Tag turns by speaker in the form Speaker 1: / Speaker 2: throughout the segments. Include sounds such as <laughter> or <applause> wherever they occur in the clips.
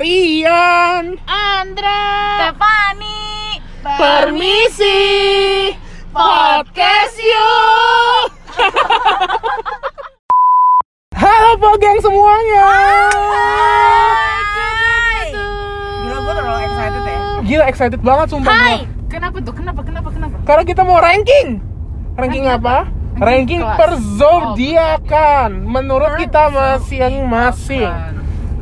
Speaker 1: Rian
Speaker 2: Andra
Speaker 3: Stefani
Speaker 1: Permisi Podcast yuk <laughs> Halo Pogeng semuanya
Speaker 2: Gila gue terlalu excited ya
Speaker 1: Gila excited banget sumpah
Speaker 3: Hai.
Speaker 2: Kenapa tuh? Kenapa? Kenapa? Kenapa?
Speaker 1: Karena kita mau ranking Ranking apa? Ranking
Speaker 2: kelas.
Speaker 1: perzodiakan Menurut kita masing-masing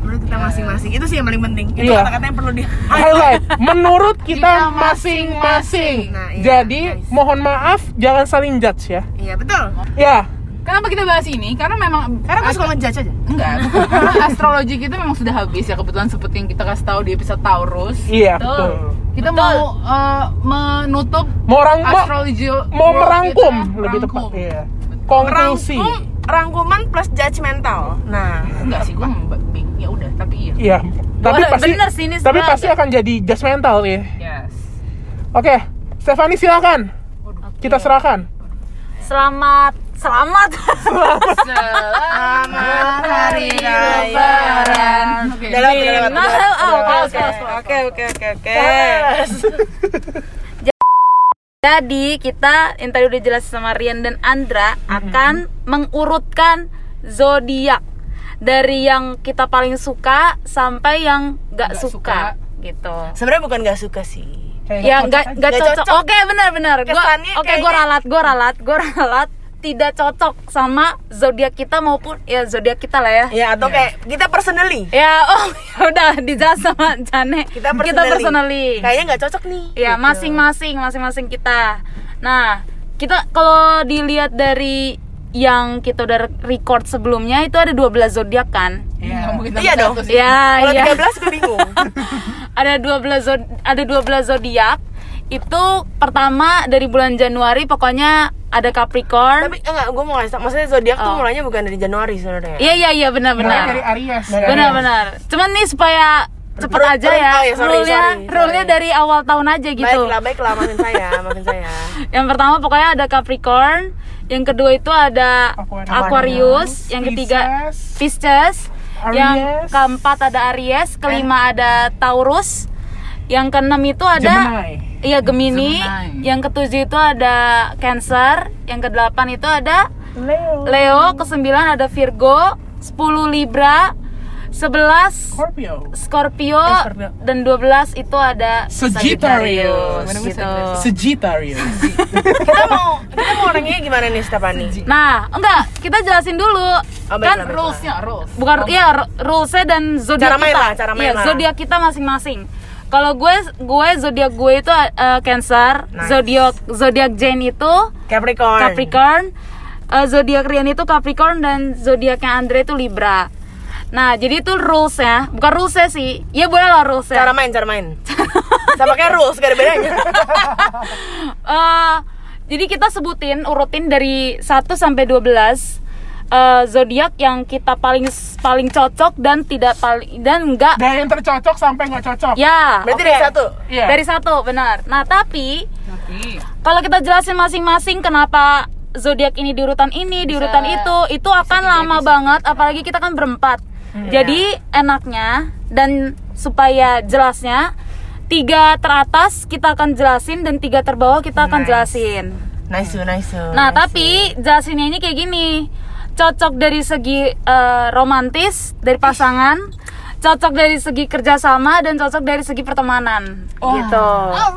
Speaker 2: Menurut kita masing-masing. Itu sih yang paling penting. Itu
Speaker 1: Iya.
Speaker 2: kata-kata yang perlu di
Speaker 1: Highlight. <laughs> Menurut kita
Speaker 2: Kita
Speaker 1: masing-masing.
Speaker 2: Nah, iya,
Speaker 1: Jadi
Speaker 2: guys.
Speaker 1: mohon maaf Jangan saling judge ya.
Speaker 2: Iya betul.
Speaker 1: Ya.
Speaker 4: Kenapa kita bahas ini? Karena memang
Speaker 2: Karena gue suka ngejudge aja.
Speaker 4: Enggak, karena <laughs> astrologi kita memang sudah habis ya. Kebetulan seperti yang kita kasih tahu di episode Taurus.
Speaker 1: Iya
Speaker 3: Betul.
Speaker 1: betul.
Speaker 4: Kita
Speaker 3: Betul.
Speaker 4: mau eh, menutup
Speaker 1: Mau rangkum.
Speaker 4: astrologi
Speaker 1: Mau merangkum
Speaker 4: kita,
Speaker 1: Lebih
Speaker 4: merangkum.
Speaker 1: tepat Iya Konklusi.
Speaker 2: Rangkum Rangkuman plus judgmental Nah
Speaker 4: Enggak sih, gue ya udah, tapi iya.
Speaker 1: Iya Tapi
Speaker 3: Boleh,
Speaker 1: pasti
Speaker 3: bener sih, ini
Speaker 1: Tapi pasti
Speaker 3: agak-
Speaker 1: akan jadi judgmental ya
Speaker 4: Yes.
Speaker 1: Oke Stefani silakan. Kita serahkan.
Speaker 3: Selamat Selamat.
Speaker 2: Selamat Hari Raya
Speaker 4: Lebaran. Oke.
Speaker 2: Oke oke oke
Speaker 3: Jadi kita yang tadi udah jelas sama Rian dan Andra akan mengurutkan zodiak dari yang kita paling suka sampai yang nggak
Speaker 4: Nggak
Speaker 3: suka,
Speaker 4: suka.
Speaker 3: gitu.
Speaker 2: Sebenarnya bukan gak suka sih
Speaker 3: Ya nggak nggak
Speaker 2: Nggak
Speaker 3: cocok.
Speaker 2: cocok.
Speaker 3: Oke benar benar. Gua
Speaker 2: Kesannya
Speaker 3: oke gue
Speaker 2: kayaknya-
Speaker 3: ralat gue ralat gue ralat tidak cocok sama zodiak kita maupun ya zodiak kita lah ya.
Speaker 2: Ya atau kayak kita personally
Speaker 3: Ya oh <laughs> ya udah dijahas sama Jane.
Speaker 2: Kita personally,
Speaker 3: kita personally.
Speaker 2: Kayaknya gak cocok nih
Speaker 3: Ya
Speaker 2: gitu.
Speaker 3: masing-masing masing-masing kita. Nah kita kalau dilihat dari yang kita udah record sebelumnya itu ada 12 zodiak kan?
Speaker 4: Iya, mungkin
Speaker 2: Iya dong.
Speaker 3: Ya,
Speaker 2: Kalau
Speaker 3: iya.
Speaker 2: 13 gue bingung <laughs>
Speaker 3: ada 12 zod- ada 12 zodiak. Itu pertama dari bulan Januari pokoknya ada Capricorn.
Speaker 2: Tapi enggak, gue mau ngasih tau Maksudnya zodiak tuh
Speaker 3: Oh.
Speaker 2: mulainya bukan dari Januari sebenarnya
Speaker 3: Iya iya iya
Speaker 1: Mulai dari
Speaker 3: benar-benar.
Speaker 1: Aries
Speaker 3: Benar-benar. Cuman nih supaya cepet
Speaker 2: Ru-
Speaker 3: aja ya.
Speaker 2: oh ya, sorry,
Speaker 3: Rule-nya
Speaker 2: sorry,
Speaker 3: rule-nya
Speaker 2: sorry.
Speaker 3: dari awal tahun aja gitu.
Speaker 2: Baiklah, baiklah, maafin saya, <laughs> maafin saya
Speaker 3: Yang pertama pokoknya ada Capricorn, yang kedua itu ada
Speaker 1: Aquarius.
Speaker 3: Aquarius, yang ketiga
Speaker 1: Pisces,
Speaker 3: yang keempat ada Aries, kelima ada Taurus, yang keenam itu ada
Speaker 1: Gemini
Speaker 3: iya Gemini,
Speaker 4: Gemini.
Speaker 3: yang ketujuh itu ada Cancer, yang kedelapan itu ada
Speaker 1: Leo
Speaker 3: Leo, kesembilan ada Virgo, 10 Libra, 11
Speaker 1: Scorpio
Speaker 3: Scorpio,
Speaker 1: Eh, Scorpio.
Speaker 3: dan 12 itu ada
Speaker 1: Sagittarius.
Speaker 3: gitu.
Speaker 1: Sagittarius <laughs>
Speaker 2: Kita mau, kita mau orangnya gimana nih Stefani?
Speaker 3: Nah, enggak, kita jelasin dulu.
Speaker 2: Oh,
Speaker 3: kan.
Speaker 4: Rules-nya, rules.
Speaker 3: bukan ya r- rulesnya dan zodiak
Speaker 2: Cara main
Speaker 3: kita.
Speaker 2: lah, cara main
Speaker 3: Iya,
Speaker 2: lah.
Speaker 3: zodiak kita masing-masing. Kalau gue gue zodiak gue itu uh, Cancer,
Speaker 2: Nice.
Speaker 3: zodiak zodiak Jane itu
Speaker 2: Capricorn
Speaker 3: Capricorn, uh, zodiak Rian itu Capricorn dan zodiaknya Andre itu Libra. Nah, jadi itu rulesnya, bukan rulesnya sih. Ya boleh lah rulesnya.
Speaker 2: Cara main, cara main Sama kayak rules, gak ada bedanya <laughs>
Speaker 3: Eh, jadi kita sebutin urutin dari 1 sampai 12 eh, zodiak yang kita paling paling cocok dan tidak paling dan enggak
Speaker 1: Dari yang tercocok sampai nggak cocok
Speaker 3: ya
Speaker 2: Berarti
Speaker 3: oke.
Speaker 2: dari satu?
Speaker 1: Iya.
Speaker 3: dari satu benar nah tapi
Speaker 4: Tapi
Speaker 3: kalau kita jelasin masing-masing kenapa zodiak ini di urutan ini di urutan itu itu akan lama banget apalagi kita kan berempat jadi enaknya dan supaya jelasnya tiga teratas kita akan jelasin dan tiga terbawah kita akan
Speaker 2: Nice.
Speaker 3: jelasin
Speaker 2: Nice, nice
Speaker 3: Nah,
Speaker 2: nice.
Speaker 3: tapi jelasinnya ini kayak gini. Cocok dari segi eh, romantis dari pasangan, cocok dari segi kerjasama dan cocok dari segi pertemanan, gitu.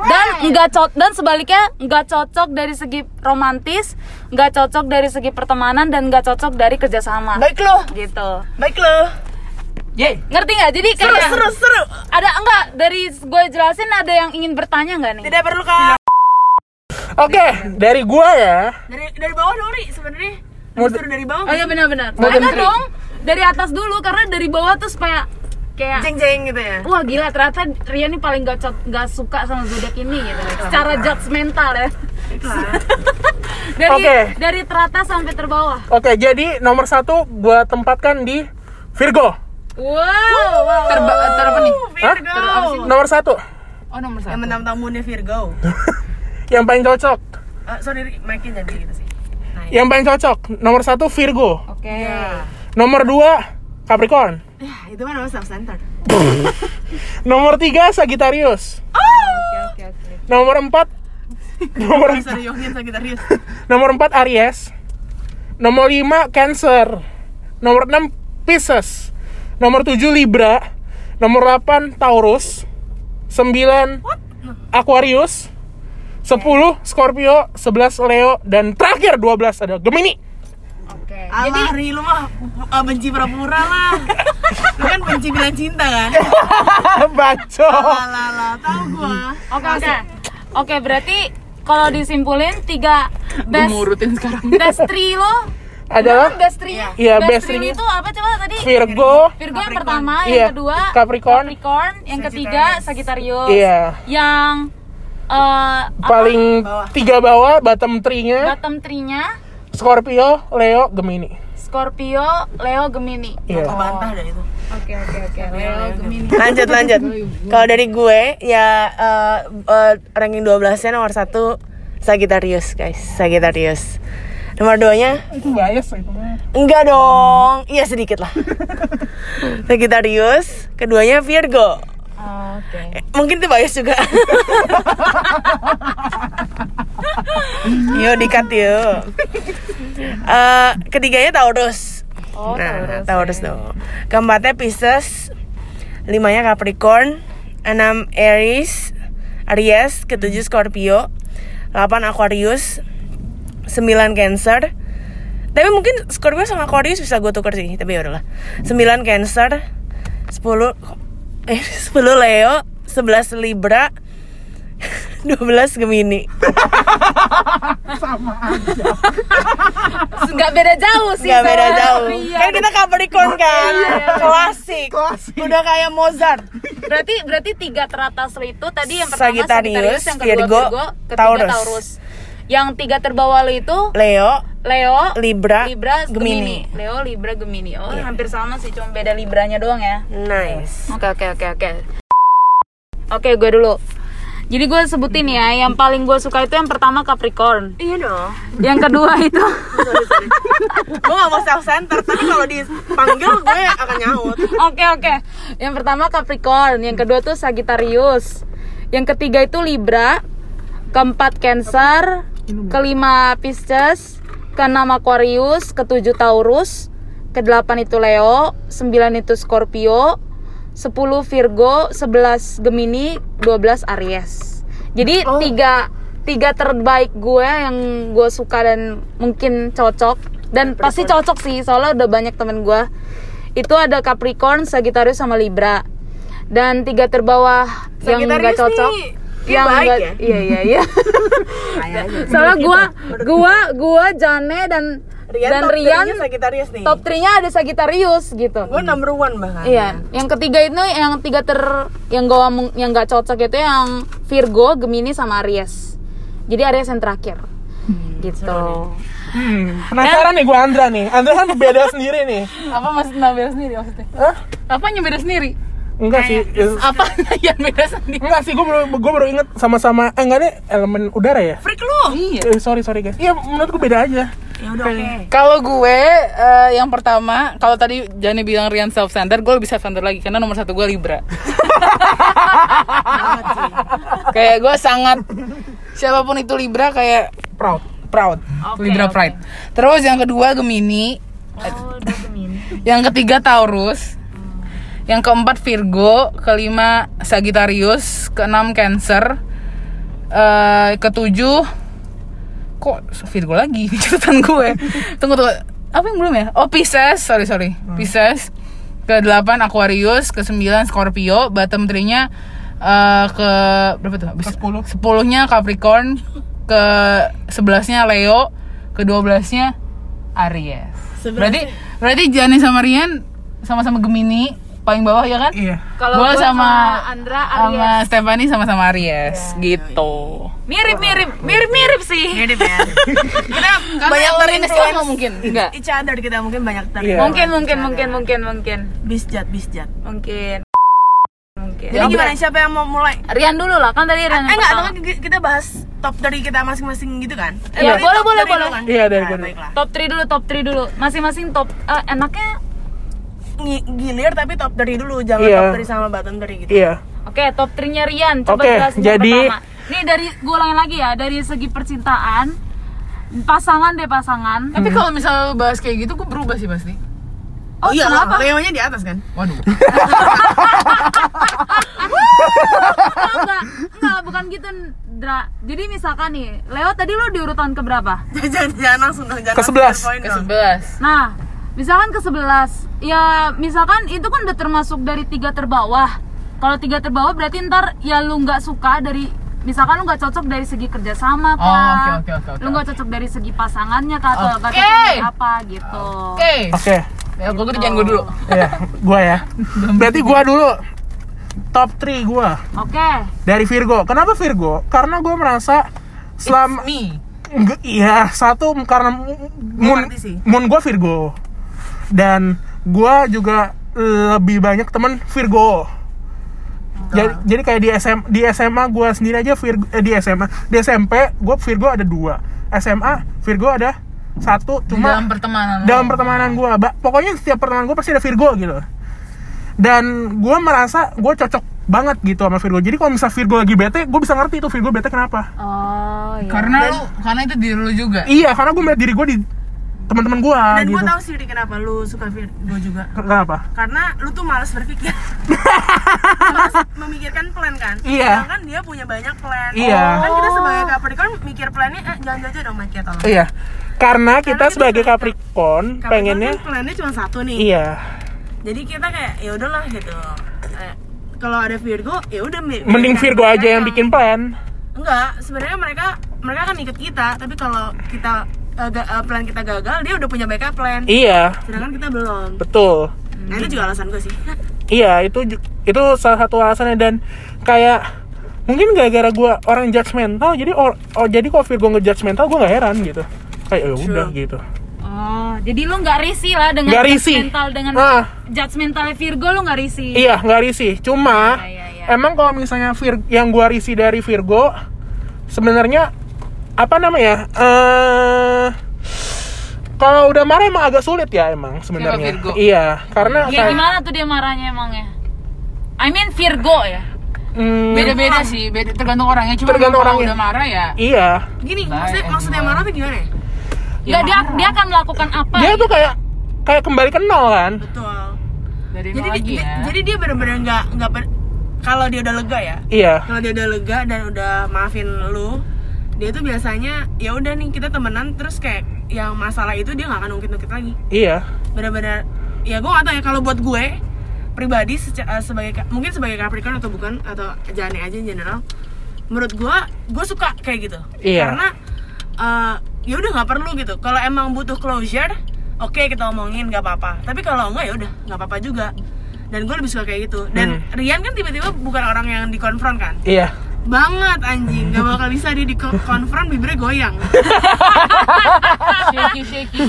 Speaker 3: Dan nggak cocok dan sebaliknya nggak cocok dari segi romantis, nggak cocok dari segi pertemanan dan nggak cocok dari kerjasama,
Speaker 2: Baik lo,
Speaker 3: gitu.
Speaker 2: baik lo.
Speaker 1: Yeay
Speaker 3: Ngerti nggak? Jadi
Speaker 2: Seru,
Speaker 3: kayak
Speaker 2: seru, seru
Speaker 3: ada enggak dari gue jelasin ada yang ingin bertanya nggak nih?
Speaker 2: Tidak perlu kak.
Speaker 1: Oke dari gua ya.
Speaker 2: Dari dari bawah Dori sebenarnya Disuruh dari bawah.
Speaker 3: Oh iya benar-benar.
Speaker 1: Mau
Speaker 3: Ada dong. Dari atas dulu karena dari bawah tuh supaya kayak
Speaker 2: Jeng-jeng gitu ya?
Speaker 3: Wah gila ternyata Rian nih paling gak, gak suka sama zodiak ini gitu. Secara judgmental ya. <laughs> Dari
Speaker 1: Oke.
Speaker 3: dari teratas sampai terbawah.
Speaker 1: Oke jadi nomor satu gua tempatkan di Virgo.
Speaker 3: Wow, wow.
Speaker 4: terba ter apa nih?
Speaker 1: Hah?
Speaker 2: Virgo
Speaker 1: Nomor satu.
Speaker 4: Oh nomor satu.
Speaker 2: Yang menang tamunya Virgo. <laughs>
Speaker 1: Yang paling cocok.
Speaker 2: Eh, Sorry, makin jadi gitu sih. Nah,
Speaker 1: Yang paling cocok Nomor satu Virgo
Speaker 3: oke
Speaker 2: Iya.
Speaker 1: Nomor dua Capricorn
Speaker 2: Ya, itu mah namanya self-centered. <laughs>
Speaker 1: Nomor 3 Sagittarius.
Speaker 3: Oke oke oke.
Speaker 1: Nomor 4 <laughs> Nomor
Speaker 2: Sorry, Yongin Sagittarius. <laughs>
Speaker 1: Nomor 4 Aries. Nomor 5 Cancer. Nomor 6 Pisces. Nomor 7 Libra. Nomor 8 Taurus. 9 Aquarius. 10 Scorpio, 11 Leo dan terakhir 12 ada Gemini.
Speaker 3: Oke.
Speaker 2: Alah, Ri, lu mah uh, benci pura-pura lah. <laughs> lu kan benci bilang cinta kan? <laughs>
Speaker 1: Baco.
Speaker 2: Alah, alah, tahu gua.
Speaker 3: Oke oke. Oke berarti kalau disimpulin tiga best
Speaker 4: mau urutin sekarang. <laughs>
Speaker 3: best three lo
Speaker 1: Adalah
Speaker 3: best three
Speaker 1: Iya,
Speaker 3: best
Speaker 1: best
Speaker 3: three itu apa coba tadi
Speaker 1: Virgo.
Speaker 3: Virgo yang pertama
Speaker 1: Iya,
Speaker 3: yang kedua
Speaker 1: Capricorn.
Speaker 3: Capricorn yang ketiga Sagittarius
Speaker 1: Iya.
Speaker 3: yang eh, apa?
Speaker 1: Paling
Speaker 2: Bawah.
Speaker 1: tiga bawah, bottom three-nya
Speaker 3: bottom three-nya
Speaker 1: Scorpio, Leo, Gemini.
Speaker 3: Scorpio, Leo, Gemini.
Speaker 1: Iya.
Speaker 2: Kebantah dah itu.
Speaker 3: Oke oke oke. Leo, Gemini.
Speaker 2: Lanjut, lanjut. Kalau dari gue, ya uh, uh, ranking 12-nya nomor 1 Sagittarius, guys. Sagittarius. Nomor 2-nya
Speaker 1: Itu bias itu.
Speaker 2: Enggak dong, iya sedikit lah. <laughs> Sagittarius, keduanya Virgo.
Speaker 3: Oke.
Speaker 2: Eh, Mungkin itu bias juga. <laughs> yuk dikat yuk. Eh, ketiganya Taurus.
Speaker 3: Oh,
Speaker 2: nah,
Speaker 3: Taurus,
Speaker 2: Taurus
Speaker 3: ya.
Speaker 2: dong. Keempatnya Pisces, limanya Capricorn, enam Aries, Aries, ketujuh Scorpio, delapan Aquarius, sembilan Cancer. Tapi mungkin Scorpio sama Aquarius bisa gue tuker sih, tapi ya udahlah. Sembilan Cancer, sepuluh eh sepuluh Leo, sebelas Libra, <laughs> 12 Gemini. <laughs>
Speaker 3: Nggak beda jauh sih.
Speaker 2: Gak beda
Speaker 3: sama
Speaker 2: jauh.
Speaker 3: Rian.
Speaker 2: Kan kita Capricorn kan. Klasik.
Speaker 1: Klasik.
Speaker 2: Udah kayak Mozart.
Speaker 3: Berarti berarti tiga teratas itu tadi yang pertama
Speaker 2: Sagittarius,
Speaker 3: Sagittarius, yang kedua
Speaker 2: Virgo,
Speaker 3: Virgo, ketiga
Speaker 2: Taurus.
Speaker 3: Taurus. Yang tiga terbawah lo itu
Speaker 2: Leo,
Speaker 3: Leo,
Speaker 2: Libra,
Speaker 3: Libra,
Speaker 2: Gemini.
Speaker 3: Gemini. Leo, Libra, Gemini. Oh, hampir sama sih, cuma beda Libranya doang ya.
Speaker 2: nice.
Speaker 3: Oke, oke, oke, oke. Oke, gue dulu. Jadi gue sebutin ya, yang paling gue suka itu yang pertama Capricorn.
Speaker 2: Iya dong.
Speaker 3: Yang kedua <laughs> itu
Speaker 2: Gue gak mau self center, tapi kalau dipanggil gue akan nyaut.
Speaker 3: Oke oke. Yang pertama Capricorn, yang kedua tuh Sagittarius. Yang ketiga itu Libra, keempat Cancer, kelima Pisces, keenam Aquarius, ketujuh Taurus, kedelapan itu Leo, sembilan itu Scorpio, 10 Virgo, 11 Gemini, 12 Aries. Jadi tiga tiga terbaik gue yang gue suka dan mungkin cocok dan pasti cocok sih soalnya udah banyak temen gue itu ada Capricorn, Sagittarius sama Libra. Dan tiga terbawah yang enggak cocok.
Speaker 2: nih,
Speaker 3: yang
Speaker 2: baik
Speaker 3: enggak
Speaker 2: ya?
Speaker 3: iya iya iya. <laughs> Soalnya gua gua gua Jane dan
Speaker 2: Rian
Speaker 3: dan
Speaker 2: top
Speaker 3: Rian
Speaker 2: three-nya Sagittarius nih.
Speaker 3: top 3-nya ada Sagittarius gitu.
Speaker 2: Gue number one bahkan.
Speaker 3: Iya, yang ketiga itu yang tiga ter yang gua yang nggak cocok itu yang Virgo, Gemini sama Aries. Jadi Aries yang terakhir. gitu.
Speaker 1: Hmm, penasaran nih gue Andra nih. Andra kan beda sendiri nih.
Speaker 4: Apa maksudnya beda sendiri maksudnya?
Speaker 1: Hah?
Speaker 4: Apanya beda sendiri?
Speaker 1: Enggak sih.
Speaker 4: Apa <laughs> yang beda sendiri?
Speaker 1: Enggak sih, gue baru, gue baru inget sama-sama, eh enggak deh, elemen udara ya?
Speaker 2: Freak lu.
Speaker 4: Iya.
Speaker 1: Eh, sorry, sorry guys. Iya, menurut gue beda aja.
Speaker 2: Ya udah oke.
Speaker 4: Kalau gue eh, yang pertama, kalau tadi Jani bilang Rian self center, gue lebih self center lagi karena nomor satu gue Libra. <laughs> kayak gue sangat siapa pun itu Libra kayak
Speaker 1: Proud.
Speaker 4: proud,
Speaker 3: Oke,
Speaker 4: Libra
Speaker 3: oke.
Speaker 4: pride. Terus yang kedua Gemini,
Speaker 3: Oh, Gemini.
Speaker 4: yang ketiga Taurus, yang keempat Virgo, kelima Sagittarius, keenam Cancer, eh ketujuh kok Virgo lagi? <laughs> Catatan gue. Tunggu tunggu, apa yang belum ya? Oh Pisces, sorry sorry, Pisces. Ke delapan Aquarius, ke sembilan Scorpio, bottom three-nya eh, ke berapa tuh? Habis
Speaker 1: Ke 10.
Speaker 4: Sepuluhnya Capricorn, ke sebelasnya Leo, ke dua belasnya Aries. Berarti berarti Jani sama Rian sama-sama Gemini paling bawah ya kan?
Speaker 1: Iya.
Speaker 3: Kalau
Speaker 4: Gua
Speaker 3: gua
Speaker 4: sama,
Speaker 3: sama Andra,
Speaker 4: sama
Speaker 3: Aries.
Speaker 4: Stephanie sama-sama Aries gitu.
Speaker 3: Mirip mirip mirip mirip sih.
Speaker 2: Mirip ya. <laughs> kita banyak
Speaker 4: sama
Speaker 2: terinfluence
Speaker 4: mungkin enggak?
Speaker 2: each other kita mungkin banyak
Speaker 1: Iya.
Speaker 2: terinfluence.
Speaker 3: Mungkin mungkin mungkin mungkin mungkin
Speaker 2: Bisjat, bisjat.
Speaker 3: mungkin mungkin.
Speaker 2: Jadi gimana siapa yang mau mulai?
Speaker 3: Rian dulu lah kan tadi Rian
Speaker 2: Eh
Speaker 3: yang
Speaker 2: enggak, atau kita bahas top dari kita masing-masing gitu kan?
Speaker 3: Iya, boleh,
Speaker 2: top
Speaker 3: boleh, boleh.
Speaker 2: kan?
Speaker 1: Iya, dari
Speaker 2: Nah.
Speaker 3: Top 3 dulu, top 3 dulu. Masing-masing top eh, enaknya
Speaker 2: gilir tapi top dari dulu, jangan
Speaker 1: Iya.
Speaker 2: top dari sama bottom dari gitu.
Speaker 1: Iya.
Speaker 3: Oke, top 3-nya Rian. Coba
Speaker 1: Oke,
Speaker 3: jelasin
Speaker 1: jadi-
Speaker 3: pertama. Nih dari gue ulangin lagi ya, dari segi percintaan, pasangan deh pasangan.
Speaker 4: Tapi kalau misalnya lu bahas kayak gitu, gue berubah sih pasti.
Speaker 2: Oh, iya,
Speaker 3: kenapa?
Speaker 2: Leo-nya di atas kan?
Speaker 4: Waduh.
Speaker 3: Oh, <laughs> <laughs> enggak, enggak, bukan gitu, Dra. Jadi misalkan nih, Leo tadi lu di urutan keberapa? <laughs>
Speaker 2: jangan, jangan langsung dong, jangan
Speaker 1: Ke sebelas.
Speaker 4: Ke sebelas.
Speaker 3: Nah, misalkan ke 11 Ya, misalkan itu kan udah termasuk dari tiga terbawah Kalau tiga terbawah berarti ntar ya lu nggak suka dari Misalkan lu nggak cocok dari segi kerjasama kah
Speaker 4: Oh, oke, oke, oke, oke.
Speaker 3: Lu nggak cocok dari segi pasangannya kah Atau nggak
Speaker 4: Oke.
Speaker 3: cocok dari apa gitu
Speaker 4: Oke.
Speaker 1: Oke.
Speaker 4: Ya, gue kerjaan gue dulu.
Speaker 1: Iya, gua ya. <laughs> Berarti gua dulu top 3 gua
Speaker 3: Oke
Speaker 1: dari Virgo. Kenapa Virgo? Karena gua merasa selama
Speaker 4: Me.
Speaker 1: Iya satu karena moon moon gue Virgo dan gue juga lebih banyak temen Virgo. Jadi, jadi kayak di SM di SMA gue sendiri aja Virgo eh, di SMA di SMP gue Virgo ada dua. SMA Virgo ada satu cuma
Speaker 4: dalam pertemanan.
Speaker 1: dalam pertemanan gue pokoknya setiap pertemanan gue pasti ada Virgo gitu. Dan gue merasa gue cocok banget gitu sama Virgo. Jadi kalau misal Virgo lagi bete gue bisa ngerti itu Virgo bete kenapa.
Speaker 3: Oh iya.
Speaker 4: Karena lu, karena itu diri lu juga.
Speaker 1: Iya, karena gue melihat diri gue di teman-teman gue
Speaker 2: Dan
Speaker 1: gitu.
Speaker 2: gue tahu sih kenapa lu suka Virgo juga.
Speaker 1: Kenapa?
Speaker 2: Karena lu tuh malas berpikir. <laughs> malas memikirkan plan kan.
Speaker 1: Iya.
Speaker 2: Sedangkan dia punya banyak plan.
Speaker 1: Iya.
Speaker 2: Kan kita sebagai Capricorn mikir plannya eh jangan aja dong Mike ya tolong.
Speaker 1: Iya. Karena kita
Speaker 2: kita
Speaker 1: sebagai Capricorn
Speaker 2: Capricorn
Speaker 1: pengennya
Speaker 2: kan plannya cuma satu nih.
Speaker 1: iya.
Speaker 2: Jadi kita kayak ya udahlah gitu. Eh, kalau ada Virgo ya udah
Speaker 1: Mending Virgo aja yang
Speaker 2: mereka.
Speaker 1: bikin plan.
Speaker 2: Enggak, sebenarnya mereka mereka akan ikut kita, tapi kalau kita eh, plan kita gagal, dia udah punya backup plan.
Speaker 1: Iya,
Speaker 2: Sedangkan kita belum.
Speaker 1: betul.
Speaker 2: Nah, itu juga alasan gue sih. <laughs>
Speaker 1: Iya, itu itu salah satu alasannya dan kayak mungkin gara-gara gue orang judgmental jadi or, oh, jadi kalau Virgo ngejudgmental gue nggak heran gitu kayak ya udah gitu
Speaker 3: Oh, jadi lu nggak risih lah dengan
Speaker 1: risih.
Speaker 3: judgmental dengan
Speaker 1: Ah.
Speaker 3: judgmental Virgo lu nggak risih.
Speaker 1: iya nggak risih cuma
Speaker 3: Iya, iya, iya.
Speaker 1: emang kalau misalnya Vir yang gue risih dari Virgo sebenarnya apa namanya eh kalau udah marah emang agak sulit ya emang sebenarnya iya karena
Speaker 3: Ya
Speaker 1: kayak-
Speaker 3: gimana tuh dia marahnya emangnya? I mean Virgo ya.
Speaker 1: Hmm,
Speaker 4: Beda-beda sih, beda, tergantung orangnya. Cuma
Speaker 1: Tergantung
Speaker 4: kalau
Speaker 1: orangnya.
Speaker 4: udah marah ya.
Speaker 1: iya
Speaker 2: Gini, maksudnya, maksudnya marah tuh gimana ya?
Speaker 3: Enggak dia dia akan melakukan apa?
Speaker 1: dia
Speaker 3: gitu?
Speaker 1: tuh kayak kayak kembali kenal kan
Speaker 2: Betul.
Speaker 4: Dari
Speaker 2: Jadi,
Speaker 4: nol lagi
Speaker 2: di-
Speaker 4: ya.
Speaker 2: jadi dia bener-bener nggak nggak kalau dia udah lega ya.
Speaker 1: iya
Speaker 2: Kalau dia udah lega dan udah maafin lu, dia tuh biasanya ya udah nih kita temenan terus kayak yang masalah itu dia nggak akan ungkit-ungkit lagi.
Speaker 1: iya.
Speaker 2: Bener-bener ya gue gak tau ya kalau buat gue pribadi eh, sebagai mungkin sebagai Capricorn atau bukan atau jane aja in general menurut gue gue suka kayak gitu.
Speaker 1: Iya.
Speaker 2: karena eh, ya udah nggak perlu gitu. Kalau emang butuh closure oke kita omongin nggak apa-apa. Tapi kalau enggak ya udah nggak apa-apa juga. Dan gue lebih suka kayak gitu. Dan
Speaker 1: Hmm.
Speaker 2: Rian kan tiba-tiba bukan orang yang dikonfront kan?
Speaker 1: Iya
Speaker 2: banget anjing nggak bakal bisa dia dikonfront bibirnya goyang
Speaker 4: shaky shaky.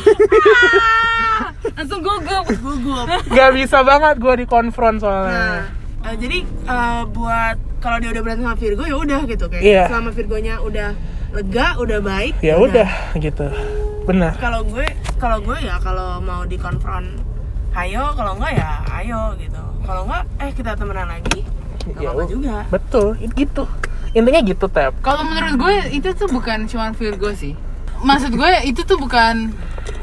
Speaker 3: langsung gugup.
Speaker 2: gugup
Speaker 1: nggak bisa banget gue dikonfront
Speaker 2: Nah,
Speaker 1: soalnya
Speaker 2: eh, jadi eh, buat kalau dia udah berantem sama Virgo ya udah gitu kayak
Speaker 1: Iya.
Speaker 2: selama Virgonya udah lega, udah baik.
Speaker 1: ya udah gitu benar
Speaker 2: Kalau gue, kalau gue ya kalau mau dikonfront, ayo. Kalau enggak ya ayo gitu. Kalau enggak, eh kita temenan lagi. Gak
Speaker 1: Ya
Speaker 2: apa-apa
Speaker 1: udah.
Speaker 2: juga.
Speaker 1: betul it- gitu intinya gitu tap
Speaker 4: Kalau menurut gue itu tuh bukan cuma Virgo sih. Maksud gue itu tuh bukan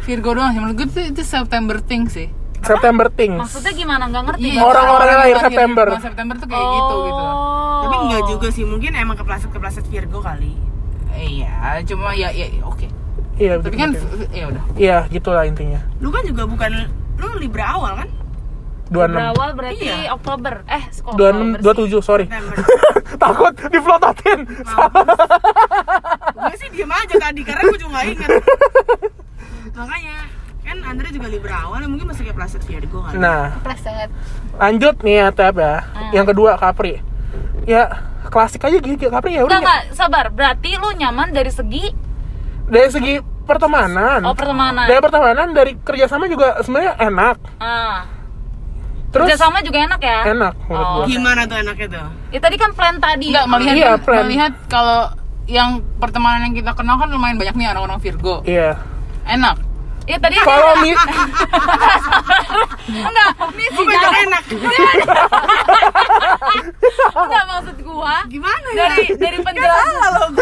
Speaker 4: Virgo doang sih. Menurut gue itu, itu September thing sih.
Speaker 1: September things
Speaker 3: Maksudnya gimana? Nggak ngerti.
Speaker 4: Iya.
Speaker 1: Orang-orang yang lahir
Speaker 4: lahir
Speaker 1: September.
Speaker 4: September tuh kayak gitu gitu.
Speaker 3: Oh.
Speaker 2: Tapi enggak juga sih, mungkin emang kepleset-kepleset Virgo kali.
Speaker 4: Iya, cuma ya ya ya, oke.
Speaker 1: iya
Speaker 4: Tapi
Speaker 1: betul,
Speaker 4: kan
Speaker 1: betul.
Speaker 4: ya udah.
Speaker 1: iya gitulah intinya
Speaker 2: Lu kan juga bukan lu Libra awal kan?
Speaker 1: 26
Speaker 3: Berawal berarti
Speaker 2: Iya.
Speaker 3: Oktober. Eh, kok
Speaker 1: 26
Speaker 3: Oktober sih?
Speaker 1: 27 sorry <laughs> takut diplototin
Speaker 2: gue sih diem aja tadi karena gue juga gak inget <laughs> makanya kan Andre juga Libra awal mungkin masih kayak Placid Virgo kan
Speaker 1: nah
Speaker 3: Pleset.
Speaker 1: lanjut nih ya Tep ya
Speaker 3: Hmm.
Speaker 1: yang kedua Capri ya klasik aja gitu Capri ya
Speaker 3: Enggak,
Speaker 1: udah
Speaker 3: enggak, sabar. Berarti lu nyaman dari segi
Speaker 1: dari segi pertemanan
Speaker 3: oh pertemanan.
Speaker 1: dari pertemanan dari kerjasama juga sebenarnya enak
Speaker 3: Ah.
Speaker 1: Terus
Speaker 3: Kerjasama juga enak ya?
Speaker 1: enak
Speaker 3: Oh.
Speaker 2: gimana tuh enaknya tuh
Speaker 3: Ya tadi kan plan tadi.
Speaker 4: Enggak melihat
Speaker 1: Iya,
Speaker 4: kan-
Speaker 1: plan.
Speaker 4: melihat kalau yang pertemanan yang kita kenal kan lumayan banyak nih orang-orang Virgo.
Speaker 1: iya
Speaker 4: Enak.
Speaker 3: Iya tadi
Speaker 1: Kalau mi <laughs>
Speaker 3: enggak, ini si
Speaker 2: Gue
Speaker 3: Jaka
Speaker 2: enak. <laughs>
Speaker 3: enggak maksud gua.
Speaker 2: Gimana ya?
Speaker 3: Dari dari penjelasan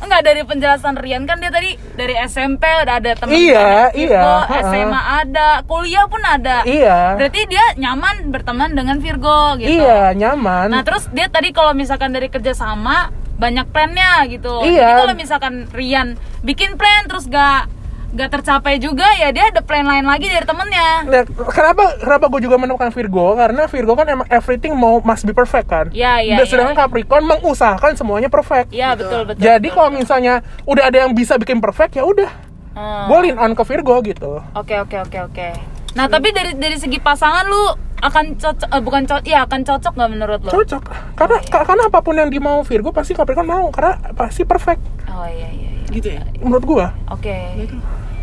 Speaker 3: Enggak dari penjelasan Rian kan dia tadi dari SMP udah ada teman
Speaker 1: Iya, iya.
Speaker 3: SMA ada, kuliah pun ada.
Speaker 1: Iya.
Speaker 3: Berarti dia nyaman berteman dengan Virgo gitu.
Speaker 1: Iya, nyaman.
Speaker 3: Nah terus dia tadi kalau misalkan dari kerjasama banyak plannya gitu.
Speaker 1: Iya.
Speaker 3: Jadi kalau misalkan Rian bikin plan terus gak gak tercapai juga ya dia ada plan lain lagi dari temennya.
Speaker 1: Nah, kenapa kenapa gue juga menemukan Virgo? Karena Virgo kan emang everything mau must be perfect kan.
Speaker 3: Iya, iya,
Speaker 1: Dan sedangkan
Speaker 3: iya.
Speaker 1: Capricorn mengusahakan semuanya perfect.
Speaker 3: Iya betul betul.
Speaker 1: Jadi
Speaker 3: betul.
Speaker 1: kalau misalnya udah ada yang bisa bikin perfect ya udah,
Speaker 3: Hmm.
Speaker 1: gue lean on ke Virgo gitu.
Speaker 3: Oke oke oke oke. Nah tapi dari dari segi pasangan lu akan cocok eh, bukan cocok ya akan cocok nggak menurut lu?
Speaker 1: Cocok. Karena ka- karena apa pun yang dimau Virgo pasti Capricorn mau karena pasti perfect
Speaker 3: Oh iya iya. iya.
Speaker 2: Gitu ya?
Speaker 1: menurut gua.
Speaker 3: Oke.